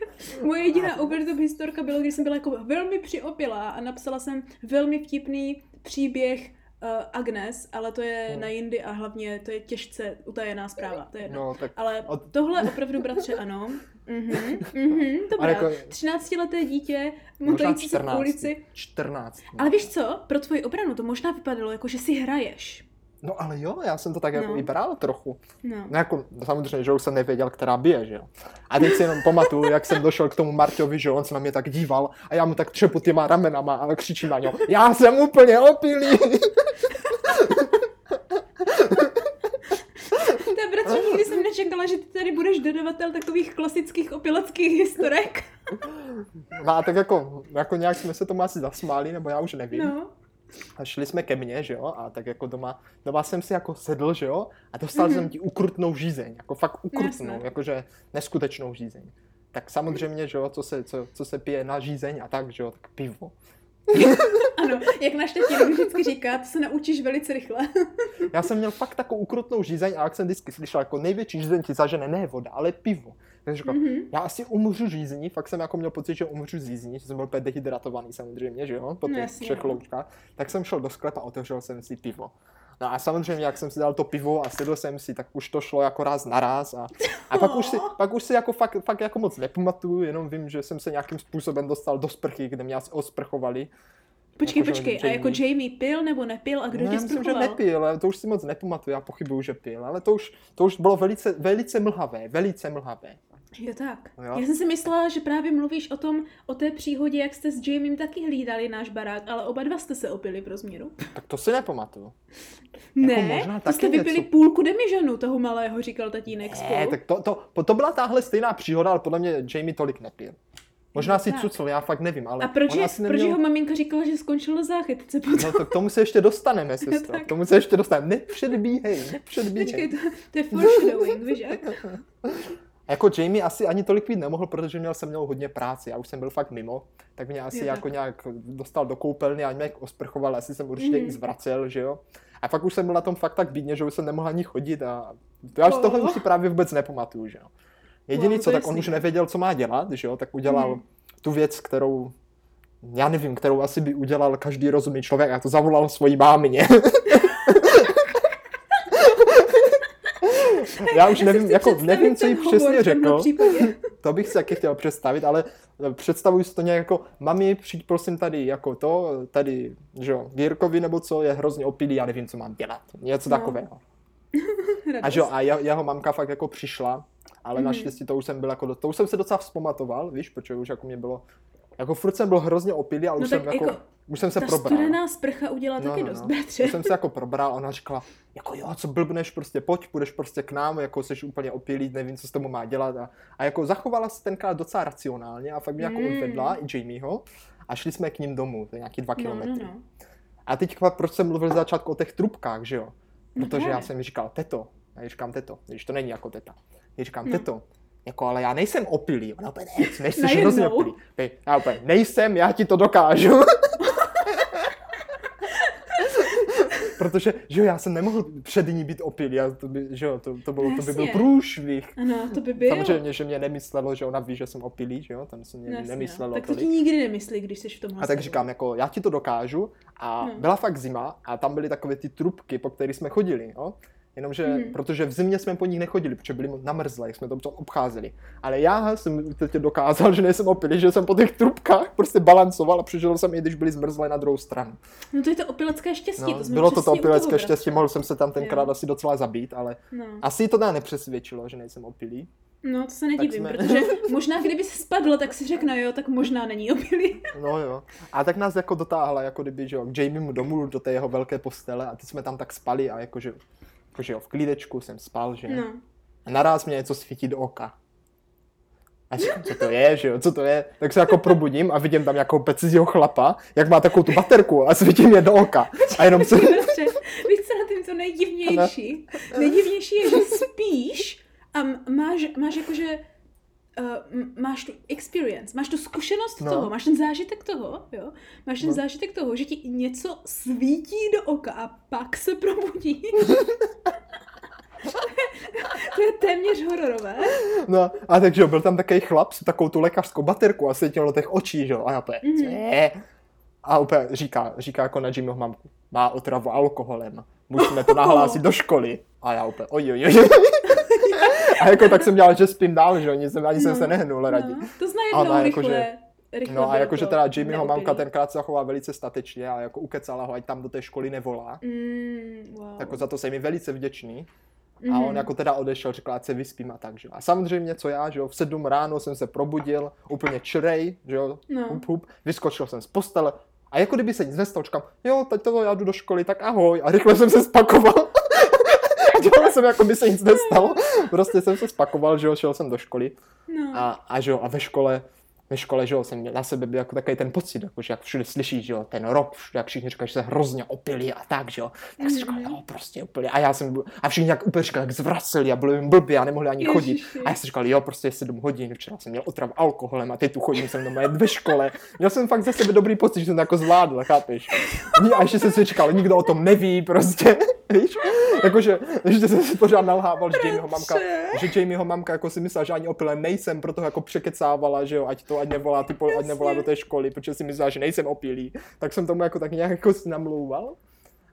Moje jediná over the top historka byla, když jsem byla jako velmi přiopilá a napsala jsem velmi vtipný příběh uh, Agnes, ale to je Hmm. na jindy a hlavně to je těžce utajená zpráva, to je jedno. No, tak Ale od- tohle opravdu, bratře, ano. Mhm, mhm, dobrá. Jako- 13-leté dítě, motající se v 14. ulici. 14. Ale víš co, pro tvoji obranu to možná vypadalo jako, že si hraješ. No ale jo, já jsem to tak jako No. i bral trochu. No. No jako, samozřejmě, že už jsem nevěděl, která bije, že jo. A teď si jenom pamatuju, jak jsem došel k tomu Marťovi, že on se na mě tak díval a já mu tak třepu těma ramenama a křičím na něho, já jsem úplně opilý. Ta bratře, nikdy jsem nečekala, že ty tady budeš dodavatel takových klasických opileckých historek. No a tak jako, jako nějak jsme se tomu asi zasmáli, nebo já už nevím. No. A šli jsme ke mně, že jo, a tak jako doma, doma jsem si jako sedl, že jo, a dostal mm-hmm. jsem ti ukrutnou žízeň, jako fakt ukrutnou, Jasné. jakože neskutečnou žízeň. Tak samozřejmě, že jo, co se, co, co se pije na žízeň a tak, že jo, tak pivo. Ano, jak náš tatínek vždycky říká, to se naučíš velice rychle. Já jsem měl fakt takovou ukrutnou žízeň a jak jsem vždycky slyšel, jako největší žízeň ti zažene ne voda, ale pivo. Takže říkal, Mhm. já asi umřu žízní, fakt jsem jako měl pocit, že umřu z jízní, že jsem byl úplně dehydratovaný samozřejmě, že jo, po těch jasně, třech no. loučkách. Tak jsem šel do sklepa a otevřel jsem si pivo. No a samozřejmě, jak jsem si dal to pivo a sedl jsem si, tak už to šlo jako raz na raz a, a pak, už si, pak už si jako fakt, fakt jako moc nepamatuju, jenom vím, že jsem se nějakým způsobem dostal do sprchy, kde mě asi osprchovali. Počkej, Jakože počkej, a Jamie. jako Jamie pil nebo nepil a kdo no, tě myslím, že nepil, to už si moc nepamatuju, já pochybuju, že pil, ale to už, to už bylo velice, velice mlhavé, velice mlhavé. Jo tak. Jo. Já jsem si myslela, že právě mluvíš o tom, o té příhodě, jak jste s Jamiem taky hlídali náš barák, ale oba dva jste se opili pro změnu. Tak to si nepamatuju. Ne, Jako možná to taky jste vypili něco. půlku demižanu toho malého, říkal tatínek spolu. Ne, tak to, to, to byla tahle stejná příhoda, ale podle mě Jamie tolik nepil. Možná No si cucl, já fakt nevím, ale a proč, je, asi proč neměl... jeho maminka říkala, že skončil na záchytce potom? No to k tomu se ještě dostaneme, sestro. Tak. K tomu se ještě dostaneme. Nepředbíhej, nepředbíhej. Počkej, to, to je foreshadowing, víš jak? Jako Jamie asi ani tolik pít nemohl, protože měl jsem měl hodně práce. Já už jsem byl fakt mimo, tak mě asi Jo, jako tak. nějak dostal do koupelny a nějak osprchoval, asi jsem určitě Mhm. i zvracel, že jo. A fakt už jsem byl na tom fakt tak bídně, že už jsem nemohl ani chodit a to já už Oh. tohle už si právě vůbec nepamatuju, že jo. Jediný co, je tak on už nevěděl, co má dělat, že jo, tak udělal Mhm. tu věc, kterou já nevím, kterou asi by udělal každý rozumný člověk a to zavolal svojí mámě. já už si nevím, jako nevím, co jí přesně řekl. To bych si taky chtěl představit, ale eh, představuji si to nějak jako, mami, přijď prosím tady jako to, tady, že jo, Jirkovi nebo co, je hrozně opilý, já nevím, co mám dělat. Něco No. takového. A že jo, a jeho, mamka fakt jako přišla, ale Mhm. naštěstí to už jsem byl jako, do- to už jsem se docela vzpamatoval, víš, protože už jako mě bylo, jako furt jsem byl hrozně opilý a už No jsem tak jako, jako, už jsem se Ta probral. studená sprcha udělá No, taky no, dost, no. bratře. Už jsem se jako probral a ona říkala, jako jo, co blbneš, prostě pojď, půjdeš prostě k nám, jako jsi úplně opilý, nevím, co s tomu má dělat. A, a jako zachovala se tenkrát docela racionálně a fakt mě jako Mm. odvedla i Jamieho a šli jsme k ním domů, to je nějaký dva No, no, kilometry. no. A teď proč jsem mluvil z začátku o těch trubkách, že jo? No Protože já právě. jsem jí říkal, teto, a já říkám teto, když to není jako teta. Já říkám, No. teto, jako ale já nejsem opilý. Ona úplně, ne, nejsi Najednou. hrozně opilý. Já úplně, nejsem, já ti to dokážu. Protože, že jo, já jsem nemohl před ní být opilý, já to by, že jo, to, to, bylo, to by byl průšvih. Ano, to by bylo. Samozřejmě, že mě nemyslelo, že ona ví, že jsem opilý, že jo, tam se mě jasně, nemyslelo Tak to ti nikdy nemyslí, když jsi v tomhle A tak říkám, jako já ti to dokážu. A No. byla fakt zima a tam byly takové ty trubky, po kterých jsme chodili, jo. Jenomže, Mhm. protože v zimě jsme po nich nechodili, protože byli namrzlé, jak jsme to obcházeli. Ale já jsem teď dokázal, že nejsem opilý, že jsem po těch trubkách prostě balancoval a přežil jsem i když byli zmrzlé na druhou stranu. No to je to opilecké štěstí, No, to bylo to to opilecké štěstí, mohl jsem se tam tenkrát Jo. asi docela zabít, ale No. asi to teda nepřesvědčilo, že nejsem opilý. no, to se nedivím, jsme- protože možná kdyby se spadl, tak si řekne, jo, tak možná není opilý. No jo. A tak nás jako dotáhla, jako kdyby, že jo, k Jamiemu domů do té jeho velké postele a ty jsme tam tak spali a jakože, jakože jo, v klídečku jsem spal, že No. A naraz mě něco svítí do oka. A říkám, co to je, že jo, co to je? Tak se jako probudím a vidím tam nějakou pecizího chlapa, jak má takovou tu baterku a svítí mě do oka. A jenom se... Víš co na tím to nejdivnější? Nejdivnější je, že spíš a máš, máš jakože Uh, máš tu experience, máš tu zkušenost No. toho, máš ten zážitek toho, jo? Máš ten No. zážitek toho, že ti něco svítí do oka a pak se probudí. to je téměř hororové. No, a takže byl tam takový chlap s takovou tu lékařskou baterku a svítil do těch očí, že jo, a já úplně, Mhm. je? A úplně říká, říká jako na Jimmyho mamku, má otravu alkoholem, musíme to nahlásit do školy. A já úplně, oj, oj, oj. A jako tak jsem dělal, že spím dál, že nic jsem, ani jsem No, se nehnul radí. No, to jednou ona rychle, jakože- rychle No a jakože teda Jimmyho mamka tenkrát se zachovala velice statečně a jako ukecala ho, ať tam do té školy nevolá. Mm, wow. Jako za to jsem mi velice vděčný. A Mhm. on jako teda odešel, řekl, ať se vyspím a tak, že. A samozřejmě, co já, že jo, v sedm ráno jsem se probudil, úplně črej, že jo, No. hup, hup, vyskočil jsem z postele a jako kdyby se nic nestalo, říkám, jo, teď to já jdu do školy, tak ahoj. A rychle jsem se spakoval. Dělal jsem, jako by se nic nestalo. Prostě jsem se spakoval, že jo, šel jsem do školy No. a, a že jo, a ve škole ve škole, že jo, jsem měl na sebe byl jako takový ten pocit, jako, že jak všude slyšíš, že jo, ten rok, všude, jak všichni říkají, že se hrozně opili a tak, že jo, tak si říkal, Mhm. jo, prostě opili. A já jsem byl, a všichni jak úplně říkali, jak zvraceli a byli jim blbě a nemohli ani chodit. Ježiši. A já jsem říkal, jo, prostě je 7 hodin, včera jsem měl otrav alkoholem a teď tu chodím jsem doma ve škole. Měl jsem fakt za sebe dobrý pocit, že jsem to jako zvládl, chápeš? A ještě jsem si říkal, nikdo o tom neví, prostě, víš? Jakože, že jsem si pořád nalhával, že Jamieho mamka, že Jamieho mamka jako si myslela, že ani opilé nejsem, proto jako překecávala, že jo, ať to ať nevolá, ty, ať nevolá do té školy, protože si myslela, že nejsem opilý. Tak jsem tomu jako tak nějak jako si namlouval.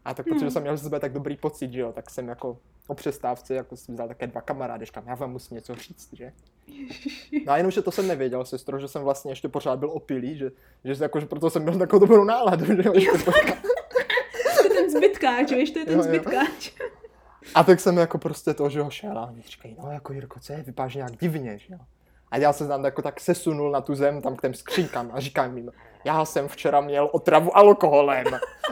A tak protože Hmm. jsem měl z sebe tak dobrý pocit, že jo, tak jsem jako o přestávce jako si vzal také dva kamarády, říkám, já vám musím něco říct, že? No a jenom, že to jsem nevěděl, sestro, že jsem vlastně ještě pořád byl opilý, že, že jako, že proto jsem měl takovou dobrou náladu, že jo, ještě pořád. Ten zbytkáč, víš, to je ten Jo, jo. zbytkáč. A tak jsem jako prostě to, že ho šel a oni říkají, no jako Jirko, co je, vypadáš nějak divně, že jo. A já se tam jako tak sesunul na tu zem, tam k těm skřínkám a říkám jim, já jsem včera měl otravu alkoholem.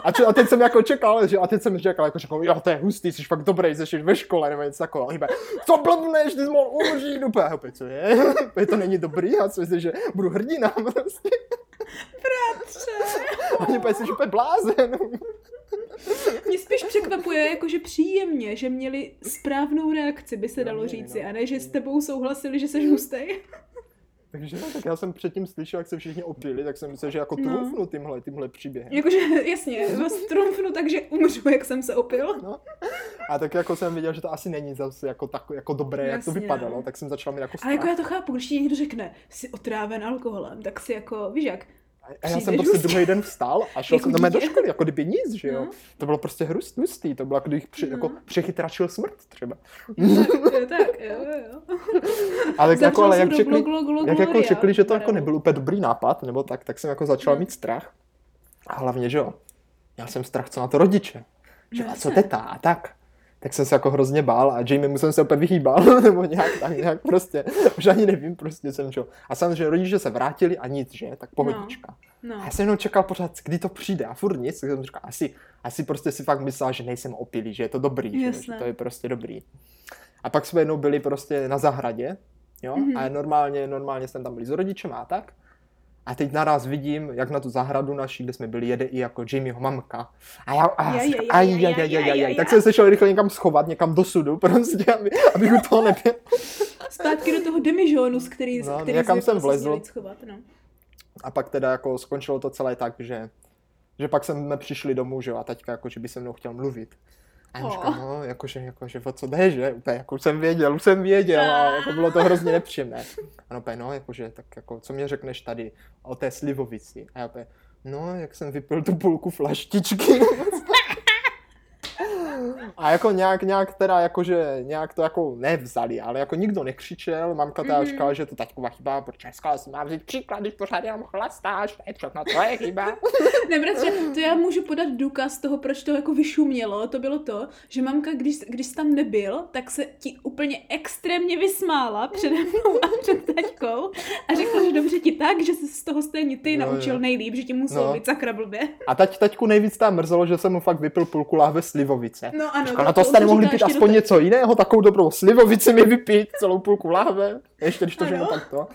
A, č- a teď jsem jako čekal, že, a teď jsem říkal, jako říkal, jo, to je hustý, jsi fakt dobrý, jsi ve škole, nebo něco takového. Říkají, co blbneš, ty jsi mohl umřít, úplně, a opět, co je, Opět to není dobrý, a co myslíš, že budu hrdina, prostě. Bratře. A oni jsi úplně blázen. Mě spíš překvapuje, jakože příjemně, že měli správnou reakci, by se No, dalo říci, no. a ne, že s tebou souhlasili, že jsi hustej. Takže no, tak já jsem předtím slyšel, jak se všichni opili, tak jsem myslel, že jako No. trumfnu tímhle, tímhle příběhem. Jakože, jasně, vás trumfnu tak, že umřu, jak jsem se opil. No. A tak jako jsem viděl, že to asi není zase jako, tak, jako dobré, jak to Jasně, vypadalo, no. tak jsem začal mít jako Ale jako strach. já to chápu, když ti někdo řekne, jsi otráven alkoholem, tak si jako, víš jak, A já jsem prostě druhý den vstal a šel Jako jsem do školy, jako kdyby nic, že jo. No. To bylo prostě hrust, hustý, to bylo jako kdybych při, No. jako přechytračil smrt třeba. tak, jo, tak, jo, jo. Ale tak jako, ale jak řekli, jak jako řekli, že to jako nebyl úplně dobrý nápad, nebo tak, tak jsem jako začal No. mít strach. A hlavně, že jo, já jsem strach, co na to rodiče. Že No a co teta a tak. Tak jsem se jako hrozně bál a Jamie jsem se úplně vyhýbal, nebo nějak tak, nějak prostě, už ani nevím, prostě jsem čo. A samozřejmě rodiče se vrátili a nic, že, tak pohodička. A No, já jsem jenom čekal pořád, kdy to přijde a furt nic, tak jsem říkal, asi, asi prostě si fakt myslel, že nejsem opilý, že je to dobrý, že, že to je prostě dobrý. A pak jsme jednou byli prostě na zahradě, jo, Mhm. a normálně, normálně jsem tam byli s rodičem a tak. A teď naraz vidím, jak na tu zahradu naší, kde jsme byli, jede i jako Jamieho mamka. A já, a já aj, aj, aj, aj, aj, tak jsem se šel rychle někam schovat, někam do sudu, prostě, aby, abych u toho nebyl. Zpátky do toho demižonu, z který, No, který někam jsem prostě vlezl. schovat, no. A pak teda jako skončilo to celé tak, že, že pak jsme přišli domů, že jo, a taťka jako, že by se mnou chtěl mluvit. A já Oh. říkám, no, jakože, jakože, o co jde, že? Úplně, jako už jsem věděl, už jsem věděl a jako bylo to hrozně nepříjemné. A no, úplně, no, jakože, tak jako, co mě řekneš tady o té slivovici? A já úplně, no, jak jsem vypil tu půlku flaštičky. A jako nějak, nějak teda jakože, nějak to jako nevzali, ale jako nikdo nekřičel, mamka teda Mhm. říkala, že to taťková chyba, protože říkala, si mám vzít příklad, když pořád jenom chlastáš, to je všechno tvoje chyba. Ne, bratře, to já můžu podat důkaz toho, proč to jako vyšumělo. To bylo to, že mamka, když, když jsi tam nebyl, tak se ti úplně extrémně vysmála přede mnou a před taťkou a řekla, že dobře ti tak, že se z toho stejně ty No, naučil jo. nejlíp, že ti musel No. být sakra blbě. A teď, teďku nejvíc tam mrzelo, že jsem mu fakt vypil půlku lahve slivovice. No ano, Říkal, no to jste nemohli pít aspoň něco jiného, takovou dobrou slivovici mi vypít, celou půlku lahve, ještě když to ženu Ano. takto.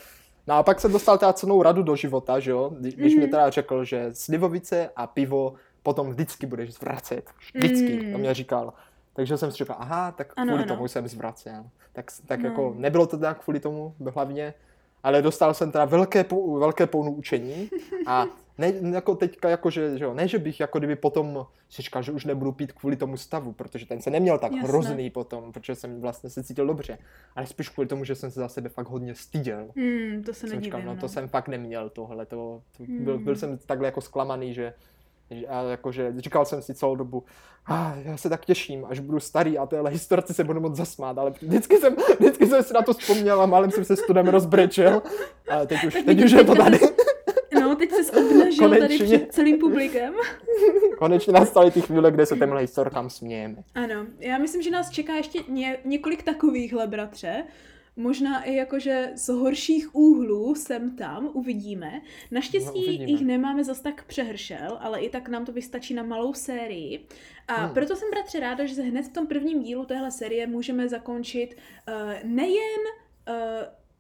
No a pak jsem dostal teda cenou radu do života, že jo, Kdy- když mě Mhm. teda řekl, že slivovice a pivo potom vždycky budeš zvracet, vždycky, Mm. to mě říkal. Takže jsem si říkal, aha, tak Ano, kvůli ano. tomu jsem zvracel. Tak, tak No. jako, nebylo to tak kvůli tomu hlavně, ale dostal jsem teda velké, velké poučení a ne, jako teďka, jako že, že jo, ne, že bych jako kdyby potom si říkal, že už nebudu pít kvůli tomu stavu, protože ten se neměl tak Jasné. hrozný potom, protože jsem vlastně se cítil dobře, ale spíš kvůli tomu, že jsem se za sebe fakt hodně styděl. Hmm, to se Jsem říkal, no no. to jsem fakt neměl tohle, to, to byl, Hmm. byl jsem takhle jako zklamaný, že že- a jakože říkal jsem si celou dobu, ah, já se tak těším, až budu starý a téhle historce se budu moc zasmát, ale vždycky jsem, vždycky jsem si na to vzpomněl a málem jsem se studem rozbrečel, ale teď už, teď vidíš, už je to tady. No, jsi obnažil tady Konečně. před celým publikem. Konečně nastaly ty chvíle, kde se těmhle historkám smějeme. Ano, já myslím, že nás čeká ještě ně, několik takovýchhle, bratře. Možná i jakože z horších úhlů sem tam uvidíme. No, Naštěstí uvidíme. jich nemáme zas tak přehršel, ale i tak nám to vystačí na malou sérii. A Hmm. proto jsem bratře ráda, že se hned v tom prvním dílu téhle série můžeme zakončit uh, nejen uh,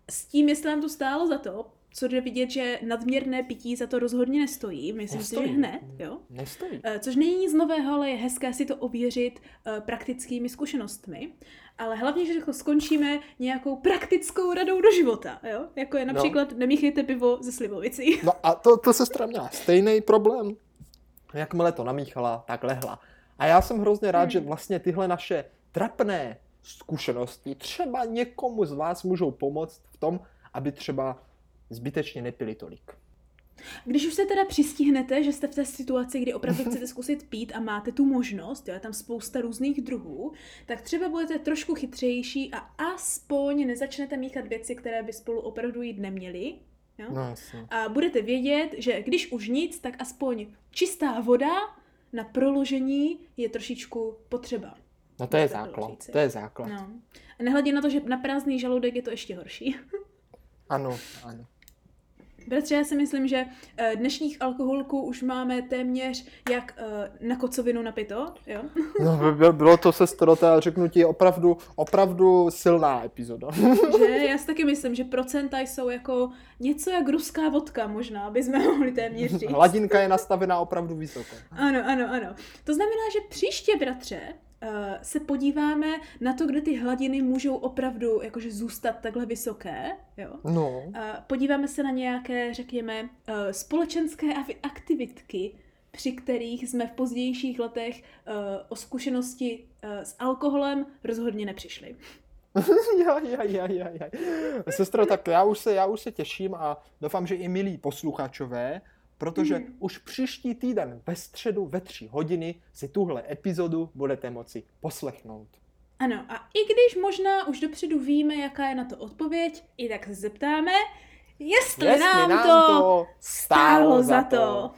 s tím, jestli nám to stálo za to, co jde vidět, že nadměrné pití za to rozhodně nestojí. Myslím Nestojí. si, že hned, jo. Nestojí. Eh, Což není nic nového, ale je hezké si to ověřit eh, praktickými zkušenostmi. Ale hlavně, že jako skončíme nějakou praktickou radou do života, jo? Jako je například no. nemíchejte pivo ze slivovicí. No a to, to sestra měla stejný problém. Jakmile to namíchala, tak lehla. A já jsem hrozně rád, Hmm. že vlastně tyhle naše trapné zkušenosti třeba někomu z vás můžou pomoct v tom, aby třeba zbytečně nepili tolik. Když už se teda přistihnete, že jste v té situaci, kdy opravdu chcete zkusit pít a máte tu možnost, jo, je tam spousta různých druhů, tak třeba budete trošku chytřejší a aspoň nezačnete míchat věci, které by spolu opravdu jít neměly. Jo? No jasně. A budete vědět, že když už nic, tak aspoň čistá voda na proložení je trošičku potřeba. No to je základ. To je základ. No. A nehledě na to, že na prázdný žaludek je to ještě horší. Ano, ano. Bratře, já si myslím, že eh, dnešních alkoholků už máme téměř jak eh, na kocovinu napito, jo? No, by- by- bylo to sestro, to já řeknu ti opravdu, opravdu silná epizoda. že já si taky myslím, že procenta jsou jako něco jak ruská vodka možná, by jsme mohli téměř říct. Hladinka je nastavená opravdu vysoko. Ano, ano, ano. To znamená, že příště, bratře, se podíváme na to, kde ty hladiny můžou opravdu jakože zůstat takhle vysoké, jo? No, Eh, Podíváme se na nějaké, řekněme, eh, společenské aktivitky, při kterých jsme v pozdějších letech eh, o zkušenosti eh, s alkoholem rozhodně nepřišli. ja, ja, ja, ja, ja. Sestro, tak já už, se, já už se těším a doufám, že i milí posluchačové, protože Mhm. už příští týden ve středu ve tři hodiny si tuhle epizodu budete moci poslechnout. Ano, a i když možná už dopředu víme, jaká je na to odpověď, i tak se zeptáme, jestli, Jestli nám, to stálo za to.